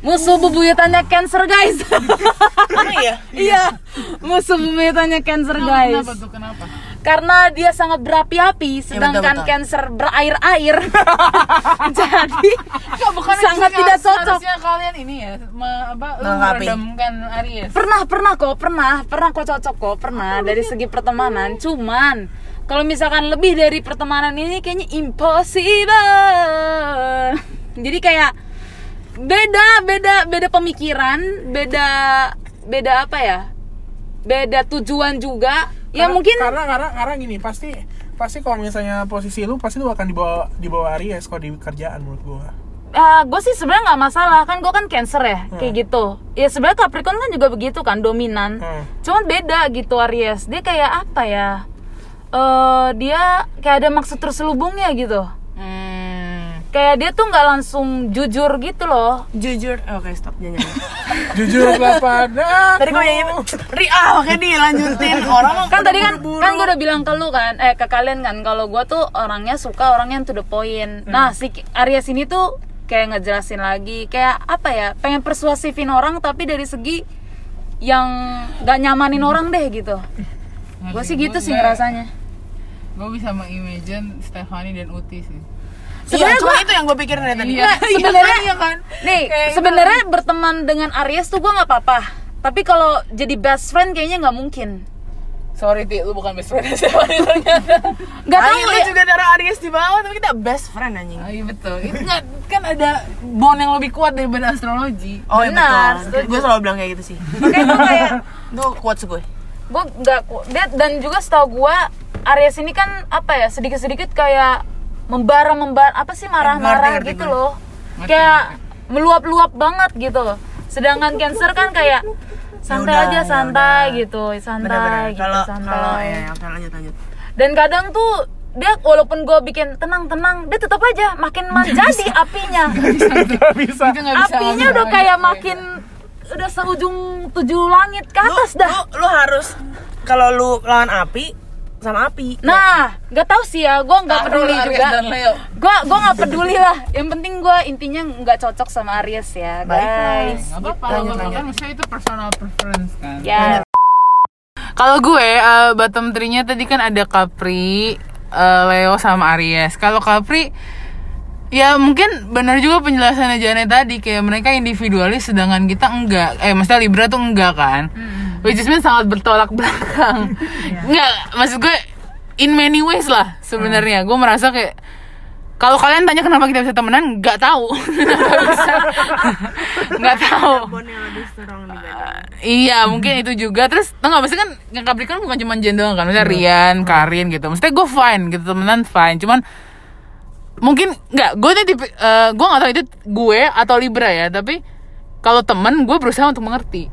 Speaker 3: musuh bebuyutannya Cancer guys.
Speaker 2: Iya?
Speaker 3: iya. Musuh bebuyutannya Cancer
Speaker 4: kenapa,
Speaker 3: guys.
Speaker 4: kenapa tuh? Kenapa?
Speaker 3: Karena dia sangat berapi-api sedangkan
Speaker 2: betul.
Speaker 3: Cancer berair-air. <laughs> Jadi
Speaker 4: bukan
Speaker 3: sangat tidak cocok.
Speaker 4: harusnya kalian ini ya me- apa meredamkan Aries.
Speaker 3: Pernah pernah kok pernah pernah kok cocok kok pernah dari segi pertemanan. Cuman kalau misalkan lebih dari pertemanan ini kayaknya impossible. Jadi kayak beda beda beda pemikiran beda beda apa ya? Beda tujuan juga. Ya
Speaker 1: Karena-
Speaker 3: mungkin
Speaker 1: karena karena karena gini pasti pasti kalau misalnya posisi lu pasti lu akan dibawa dibawa Aries kalau di kerjaan menurut gua.
Speaker 3: Gue sih sebenarnya nggak masalah. Kan gue kan cancer ya kayak gitu. Ya sebenarnya Capricorn kan juga begitu kan dominan.
Speaker 1: Hmm.
Speaker 3: cuman beda gitu Aries. Dia kayak apa ya? Eh dia kayak ada maksud terselubungnya gitu.
Speaker 4: Hmm.
Speaker 3: Kayak dia tuh nggak langsung jujur gitu loh.
Speaker 2: Jujur, Eh, oke stop jangan nyanyi. <laughs>
Speaker 1: jujur pada
Speaker 2: Tadi gue nyanyi Ri ah oke dilanjutin. Orang mau
Speaker 3: kan tadi kan
Speaker 2: buru-buru.
Speaker 3: kan gue udah bilang ke lu kan eh ke kalian kan kalau gue tuh orangnya suka orang yang to the point. Nah si Aries ini tuh kayak ngejelasin lagi kayak apa ya pengen persuasifin orang tapi dari segi yang gak nyamanin orang deh gitu. Gue sih gitu sih ngerasanya.
Speaker 4: Gue bisa mengimagine Stefani dan Uti sih.
Speaker 2: Iya,
Speaker 3: Sebenarnya
Speaker 2: cuma
Speaker 3: gua-
Speaker 2: itu yang gue pikirin dari tadi.
Speaker 4: Iya,
Speaker 3: Nggak, sebenarnya
Speaker 4: iya kan?
Speaker 3: nih sebenarnya berteman dengan Aries tuh gue nggak apa-apa tapi kalau jadi best friend kayaknya nggak mungkin
Speaker 4: Sorry Ti, lu bukan best friend Stefani ternyata.
Speaker 3: nggak tahu
Speaker 2: Ayo, lu
Speaker 3: ya
Speaker 2: juga darah Aries di bawah tapi kita best friend anjing.
Speaker 4: Ah, iya betul. Itu nggak kan ada bond yang lebih kuat daripada astrologi.
Speaker 2: Oh iya
Speaker 3: Benar,
Speaker 2: betul. Gue selalu bilang kayak gitu sih.
Speaker 3: makanya gue kayak
Speaker 2: Itu quotes gue.
Speaker 3: gue nggak ku- dia dan juga setahu gue Aries ini kan apa ya sedikit sedikit kayak membara membara apa sih marah-marah
Speaker 2: Ngerti, ngerti
Speaker 3: gitu loh.
Speaker 4: Ngerti,
Speaker 3: kayak meluap-luap banget gitu loh. Sedangkan Cancer kan kayak santai
Speaker 2: udah,
Speaker 3: aja
Speaker 2: ya
Speaker 3: santai
Speaker 2: udah.
Speaker 3: gitu santai gitu
Speaker 2: Kalau
Speaker 3: santai.
Speaker 2: kalau ya ya, oke lanjut lanjut.
Speaker 3: dan kadang tuh dia walaupun gue bikin tenang tenang dia tetap aja makin menjadi apinya. <laughs>
Speaker 1: Nggak bisa
Speaker 4: Itu nggak bisa.
Speaker 3: apinya udah kayak makin udah seujung tujuh langit ke atas
Speaker 2: lu,
Speaker 3: dah.
Speaker 2: Lu, lu harus kalau lu lawan api sama api.
Speaker 3: Nah, nggak tahu sih ya, gue nggak peduli
Speaker 4: Aries
Speaker 3: juga. Gue gue nggak peduli lah. Yang penting gue intinya nggak cocok sama Aries ya, guys.
Speaker 4: Nggak apa-apa, kan maksudnya itu personal preference kan.
Speaker 3: Ya,
Speaker 4: Kalau gue eh, bottom three-nya tadi kan ada Capri, eh, Leo sama Aries. Kalau Capri ya mungkin benar juga penjelasannya Jane tadi kayak mereka individualis sedangkan kita enggak. Eh maksudnya Libra tuh enggak kan. Which is mean sangat bertolak belakang. <laughs> Enggak, maksud gue in many ways lah sebenarnya. Gue merasa kayak kalau kalian tanya kenapa kita bisa temenan, nggak tahu, <laughs> <laughs> nggak nggak tahu.
Speaker 2: Dibanding.
Speaker 4: Iya mungkin itu juga Terus tau gak maksudnya kan Yang Capricorn bukan cuma Jen doang kan Maksudnya Rian, Karin gitu Maksudnya gue fine gitu Temenan fine Cuman Mungkin nggak Gue nih tipe eh, Gue gak tahu itu gue Atau Libra ya Tapi Kalau temen Gue berusaha untuk mengerti.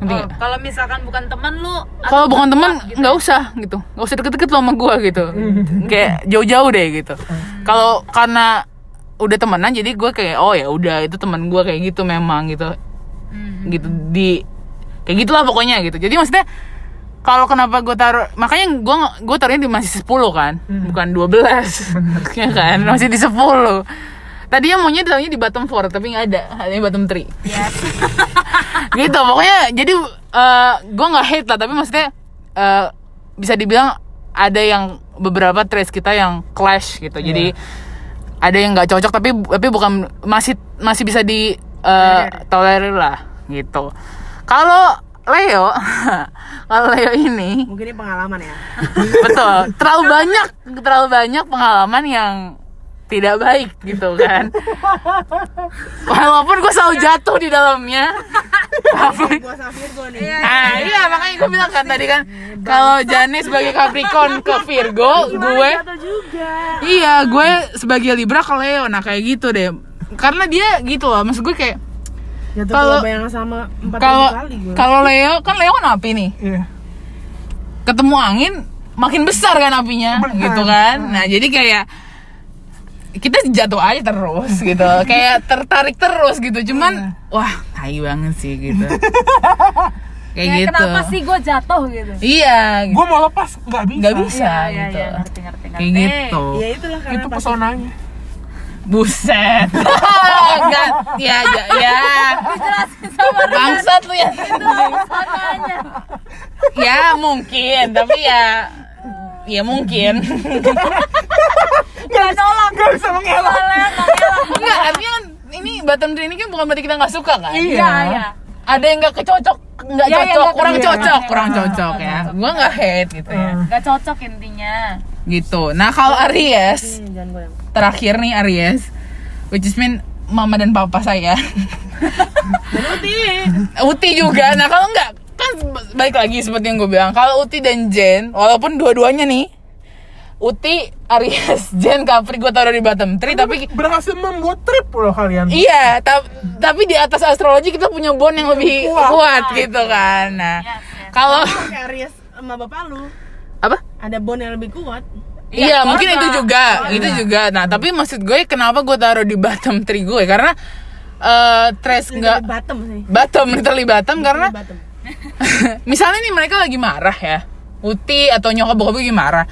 Speaker 4: Ngerti
Speaker 3: Oh,
Speaker 4: nggak?
Speaker 3: kalau misalkan bukan teman lu,
Speaker 4: Kalau bukan temen nggak usah gitu. Nggak usah deket-deket lo sama gue gitu. <laughs> Kayak jauh-jauh deh gitu. Kalau karena Udah temenan Jadi gue kayak Oh ya udah Itu teman gue kayak gitu memang gitu. Gitu di kayak gitulah pokoknya gitu. Jadi maksudnya kalau kenapa gue taruh makanya gue gue taruhnya di masih 10 kan? Bukan 12 <laughs> ya kan? Masih di 10 tadinya maunya taruhnya di bottom 4 tapi nggak ada. Hanya bottom 3 <laughs> gitu pokoknya jadi eh gue nggak hate lah tapi maksudnya eh, bisa dibilang ada yang beberapa traits kita yang clash gitu. Jadi ada yang nggak cocok tapi tapi bukan masih masih bisa di eh, tolerir lah gitu. Kalau Leo <laughs> kalau Leo ini
Speaker 2: Mungkin ini pengalaman ya. <laughs>
Speaker 4: betul terlalu banyak terlalu banyak pengalaman yang tidak baik gitu kan <laughs> walaupun gue selalu jatuh di dalamnya tapi
Speaker 2: Gua sama Virgo nih.
Speaker 4: Ah iya makanya gue bilang kan tadi kan kalau Jani sebagai Capricorn ke Virgo, gue iya gue sebagai Libra ke Leo. Nah kayak gitu deh. Karena dia gitu loh, maksud gue kayak Kalau-
Speaker 2: kalau yang sama empat
Speaker 4: kalau
Speaker 2: kali gue.
Speaker 4: kalau Leo kan Leo kan api nih.
Speaker 1: Iya.
Speaker 4: Ketemu angin makin besar kan apinya gitu kan. Nah, jadi kayak kita jatuh aja terus gitu. <laughs> kayak tertarik terus gitu. Cuman wah, tai banget sih gitu. <laughs> kayak
Speaker 3: kayak
Speaker 4: gitu.
Speaker 3: kenapa sih gue jatuh gitu?
Speaker 4: Iya, gitu.
Speaker 1: gue mau lepas nggak bisa
Speaker 4: nggak bisa
Speaker 3: Iya, iya,
Speaker 4: gitu.
Speaker 3: iya, ngerti, ngerti, ngerti.
Speaker 4: Kayak gitu.
Speaker 2: Ya itulah karena
Speaker 1: itu pesonanya
Speaker 4: Buset. Enggak, ya, ya, ya. Bangsat lu ya. Ya mungkin, tapi ya ya mungkin.
Speaker 3: Gak nolak.
Speaker 1: nggak bisa mengelak
Speaker 4: Enggak, artinya kan ini bottom ini kan bukan berarti kita nggak suka kan?
Speaker 3: Iya, iya.
Speaker 4: Ada yang nggak kecocok nggak
Speaker 3: Ya, ya,
Speaker 4: cocok,
Speaker 3: nggak
Speaker 4: kurang
Speaker 3: cocok.
Speaker 4: cocok,
Speaker 3: Iya,
Speaker 4: kurang
Speaker 3: nggak
Speaker 4: cocok
Speaker 3: cocok,
Speaker 4: ya.
Speaker 3: nggak cocok.
Speaker 4: Gua nggak hate gitu ya.
Speaker 3: Gak cocok intinya.
Speaker 4: Gitu. Nah kalau Aries
Speaker 2: Jangan goyang.
Speaker 4: Terakhir nih Aries, which is mean mama dan papa saya. Uti juga. Nah kalau nggak kan balik lagi seperti yang gue bilang. Kalau Uti dan Jen, walaupun dua-duanya nih, Uti, Aries, <laughs> Jen, Capri gue taruh di bottom 3 tapi
Speaker 1: berhasil membuat trip loh kalian
Speaker 4: Iya, ta- tapi di atas astrologi kita punya bond yang lebih
Speaker 1: Kuat.
Speaker 4: kuat, gitu kan. Nah,
Speaker 3: Yes, yes.
Speaker 4: kalau
Speaker 2: Kayak Aries sama bapak lu
Speaker 4: apa?
Speaker 2: ada bond yang lebih kuat.
Speaker 4: Iya,
Speaker 3: Iya,
Speaker 4: mungkin itu juga, itu juga. Nah, tapi maksud gue kenapa gue taruh di bottom <laughs> 3 gue karena eh Trace
Speaker 2: Enggak
Speaker 4: nggak
Speaker 2: bottom sih.
Speaker 4: bottom <laughs> literally bottom karena
Speaker 2: Bottom. <laughs>
Speaker 4: misalnya nih mereka lagi marah ya, Uti atau nyokap bokap gue lagi marah.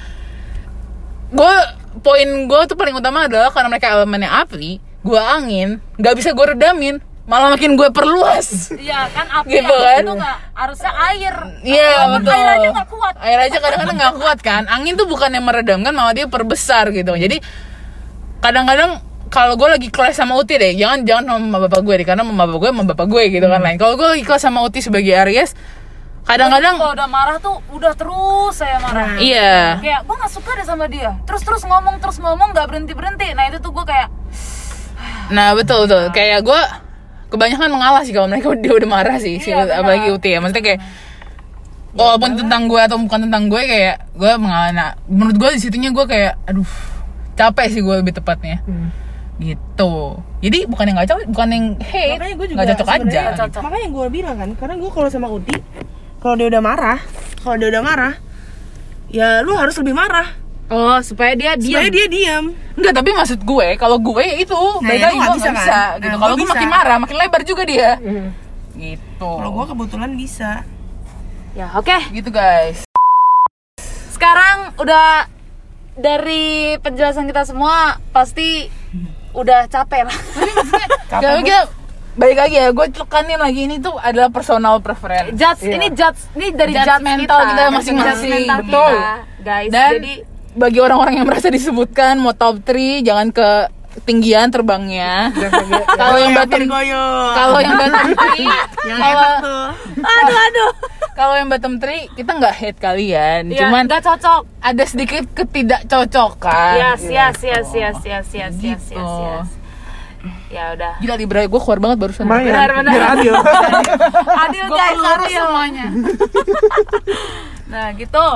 Speaker 4: Gue poin gue tuh paling utama adalah karena mereka elemennya api, gue angin, nggak bisa gue redamin, malah makin gue perluas.
Speaker 3: Iya kan api
Speaker 4: Gitu kan?
Speaker 3: itu nggak harusnya air.
Speaker 4: Iya betul.
Speaker 3: Air aja nggak kuat.
Speaker 4: Air aja kadang-kadang nggak kuat kan. Angin tuh bukan yang meredamkan, malah dia perbesar gitu. Jadi kadang-kadang kalau gue lagi kelas sama Uti deh, jangan jangan sama bapak gue deh, karena sama bapak gue sama bapak gue gitu kan lain. Kalau gue lagi kelas sama Uti sebagai Aries, kadang-kadang
Speaker 3: kalau udah marah tuh udah terus saya marah.
Speaker 4: iya.
Speaker 3: Kayak gue nggak suka deh sama dia. Terus terus ngomong terus ngomong nggak berhenti berhenti. Nah itu tuh gue kayak
Speaker 4: Nah betul betul. Kayak gue kebanyakan mengalah sih kalau mereka <laughs> dia udah marah sih,
Speaker 3: Iya, benar.
Speaker 4: apalagi Uti ya. Maksudnya kayak walaupun tentang gue atau bukan tentang gue kayak gue mengalah. Nah, menurut gue di situnya gue kayak aduh capek sih gue lebih tepatnya.
Speaker 1: Hmm.
Speaker 4: gitu jadi bukan yang nggak cocok bukan yang hate
Speaker 2: Makanya gue juga
Speaker 4: nggak cocok aja
Speaker 2: sebenarnya
Speaker 3: Nggak cocok.
Speaker 2: Makanya gue bilang kan, karena gue kalau sama Uti, kalau dia udah marah, kalau dia udah marah, ya lu harus lebih marah.
Speaker 3: Oh supaya dia
Speaker 2: Supaya dia diam.
Speaker 4: Enggak, tapi maksud gue kalau gue ya itu
Speaker 2: Nah,
Speaker 4: beda
Speaker 2: ya,
Speaker 4: gue
Speaker 2: bisa
Speaker 4: bisa,
Speaker 2: kan?
Speaker 4: gitu
Speaker 2: Nah,
Speaker 4: kalau gue
Speaker 2: bisa.
Speaker 4: makin marah makin lebar juga dia
Speaker 1: Hmm.
Speaker 4: gitu
Speaker 2: Kalau gue kebetulan bisa.
Speaker 3: Ya oke.
Speaker 4: gitu guys
Speaker 3: Sekarang udah dari penjelasan kita semua pasti udah capek lah. <laughs>
Speaker 4: Tapi kita balik lagi ya gue tekanin lagi ini tuh adalah personal preference
Speaker 3: judge
Speaker 1: Iya.
Speaker 3: ini judge ini dari
Speaker 4: Judge
Speaker 3: judge
Speaker 4: mental
Speaker 3: kita,
Speaker 4: kita masing-masing.
Speaker 1: Betul.
Speaker 3: kita, guys.
Speaker 4: dan
Speaker 3: Jadi
Speaker 4: bagi orang-orang yang merasa disebutkan mau top 3 jangan ke tinggian terbangnya kalau yang bottom <laughs>
Speaker 2: Goyo.
Speaker 4: kalau yang bottom 3
Speaker 2: yang
Speaker 4: kalau
Speaker 3: aduh aduh.
Speaker 4: kalau yang bottom 3 kita nggak hate kalian
Speaker 3: Ya,
Speaker 4: cuman
Speaker 3: nggak cocok.
Speaker 4: ada sedikit ketidakcocokan
Speaker 3: Yes, yes, yes, yes, yes, yes, yes,
Speaker 4: Gitu.
Speaker 3: yes, yes. Ya udah.
Speaker 4: Gila Libra gue keluar banget barusan
Speaker 3: Benar, benar.
Speaker 1: biar adil <laughs>
Speaker 3: Adil
Speaker 4: Gue
Speaker 3: guys, adil.
Speaker 4: semuanya <laughs>
Speaker 3: Nah gitu.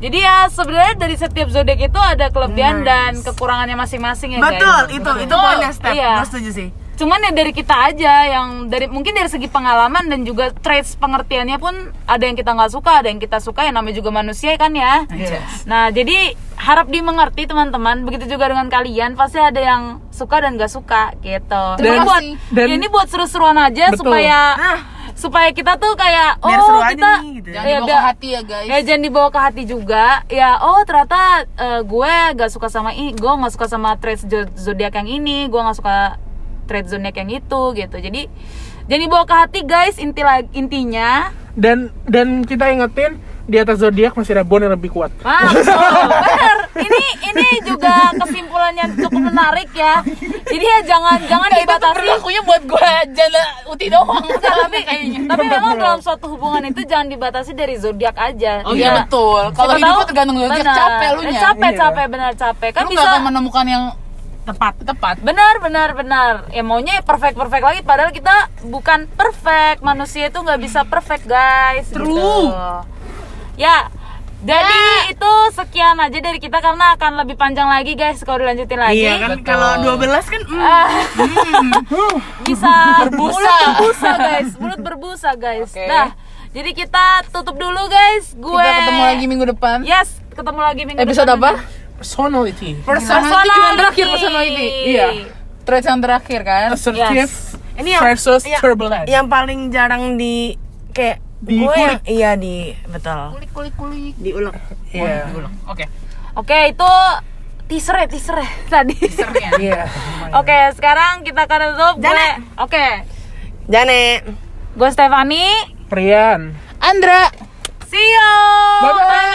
Speaker 3: Jadi ya sebenarnya dari setiap zodiak itu ada kelebihan
Speaker 2: Nice.
Speaker 3: dan kekurangannya masing-masing ya guys.
Speaker 2: Betul, itu itu
Speaker 3: Betul.
Speaker 2: poinnya step.
Speaker 3: Iya.
Speaker 2: Gue setuju sih.
Speaker 3: Cuman ya dari kita aja yang dari mungkin dari segi pengalaman dan juga traits pengertiannya pun ada yang kita nggak suka, ada yang kita suka, yang namanya juga manusia kan ya.
Speaker 4: Yes.
Speaker 3: Nah jadi harap dimengerti teman-teman. Begitu juga dengan kalian pasti ada yang suka dan nggak suka gitu. Ini buat.
Speaker 1: Dan-
Speaker 3: ya ini buat seru-seruan aja
Speaker 1: Betul.
Speaker 3: supaya
Speaker 2: Ah.
Speaker 3: Supaya kita tuh kayak oh
Speaker 2: Biar seru aja
Speaker 3: kita
Speaker 2: nih, gitu.
Speaker 4: jangan
Speaker 3: ya,
Speaker 4: dibawa ke hati ya guys.
Speaker 3: Ya jangan dibawa ke hati juga. Ya oh ternyata eh, gue gak suka sama ini gue nggak suka sama zo- zodiak yang ini gue nggak suka traits zodiak yang itu gitu. Jadi jangan dibawa ke hati guys inti intinya.
Speaker 1: Dan dan kita ingetin di atas zodiak masih ada bond yang lebih kuat.
Speaker 3: Ah betul bener ini ini juga kesimpulannya cukup menarik ya jadi ya jangan jangan
Speaker 4: Nah, itu
Speaker 3: dibatasi
Speaker 4: berlakunya buat gue jala uti doang
Speaker 3: Enggak, tapi tapi memang dalam suatu hubungan itu jangan dibatasi dari zodiak aja.
Speaker 4: Oh iya betul. Kalau hidup
Speaker 3: tahu-
Speaker 4: tergantung zodiak,
Speaker 3: benar.
Speaker 4: capek lu nya.
Speaker 3: Eh, Capek,
Speaker 1: Iya.
Speaker 3: capek, benar capek. Kan
Speaker 4: lu
Speaker 3: bisa
Speaker 4: akan menemukan yang
Speaker 2: Tepat.
Speaker 4: tepat.
Speaker 3: benar, benar, benar. Ya maunya perfect, perfect lagi. Padahal kita bukan perfect. Manusia itu nggak bisa perfect, guys.
Speaker 4: True.
Speaker 3: Gitu. Ya. Jadi itu sekian aja dari kita karena akan lebih panjang lagi guys kalau dilanjutin lagi.
Speaker 2: Iya kan
Speaker 4: Betul.
Speaker 2: kalau 12 kan mm,
Speaker 3: Ah, <laughs> bisa
Speaker 4: Berbusa.
Speaker 3: mulut berbusa guys mulut berbusa guys
Speaker 4: Oke.
Speaker 3: dah jadi kita tutup dulu guys gue
Speaker 4: Kita ketemu lagi minggu depan.
Speaker 3: yes ketemu lagi minggu
Speaker 4: Episode
Speaker 3: depan.
Speaker 4: apa?
Speaker 1: personality
Speaker 4: Personality yang terakhir personality. Iya. Traits yang terakhir kan.
Speaker 1: assertive
Speaker 2: Ini yang-
Speaker 1: versus
Speaker 2: yang-
Speaker 1: turbulent
Speaker 2: yang paling jarang di kayak
Speaker 1: Di
Speaker 2: gue
Speaker 1: kulik.
Speaker 2: yang iya di betul.
Speaker 4: Kulik kulik kulik.
Speaker 2: Diulek.
Speaker 1: Iya.
Speaker 4: Oke.
Speaker 3: oke itu teaser ya teaser ya <laughs> tadi
Speaker 4: Teasernya.
Speaker 1: Iya.
Speaker 3: oke sekarang kita akan tutup gue
Speaker 2: Jane.
Speaker 3: oke
Speaker 2: Jane.
Speaker 3: gue Stefani
Speaker 1: Rian
Speaker 4: Andra.
Speaker 3: see you
Speaker 1: Bye-bye.
Speaker 3: Bye.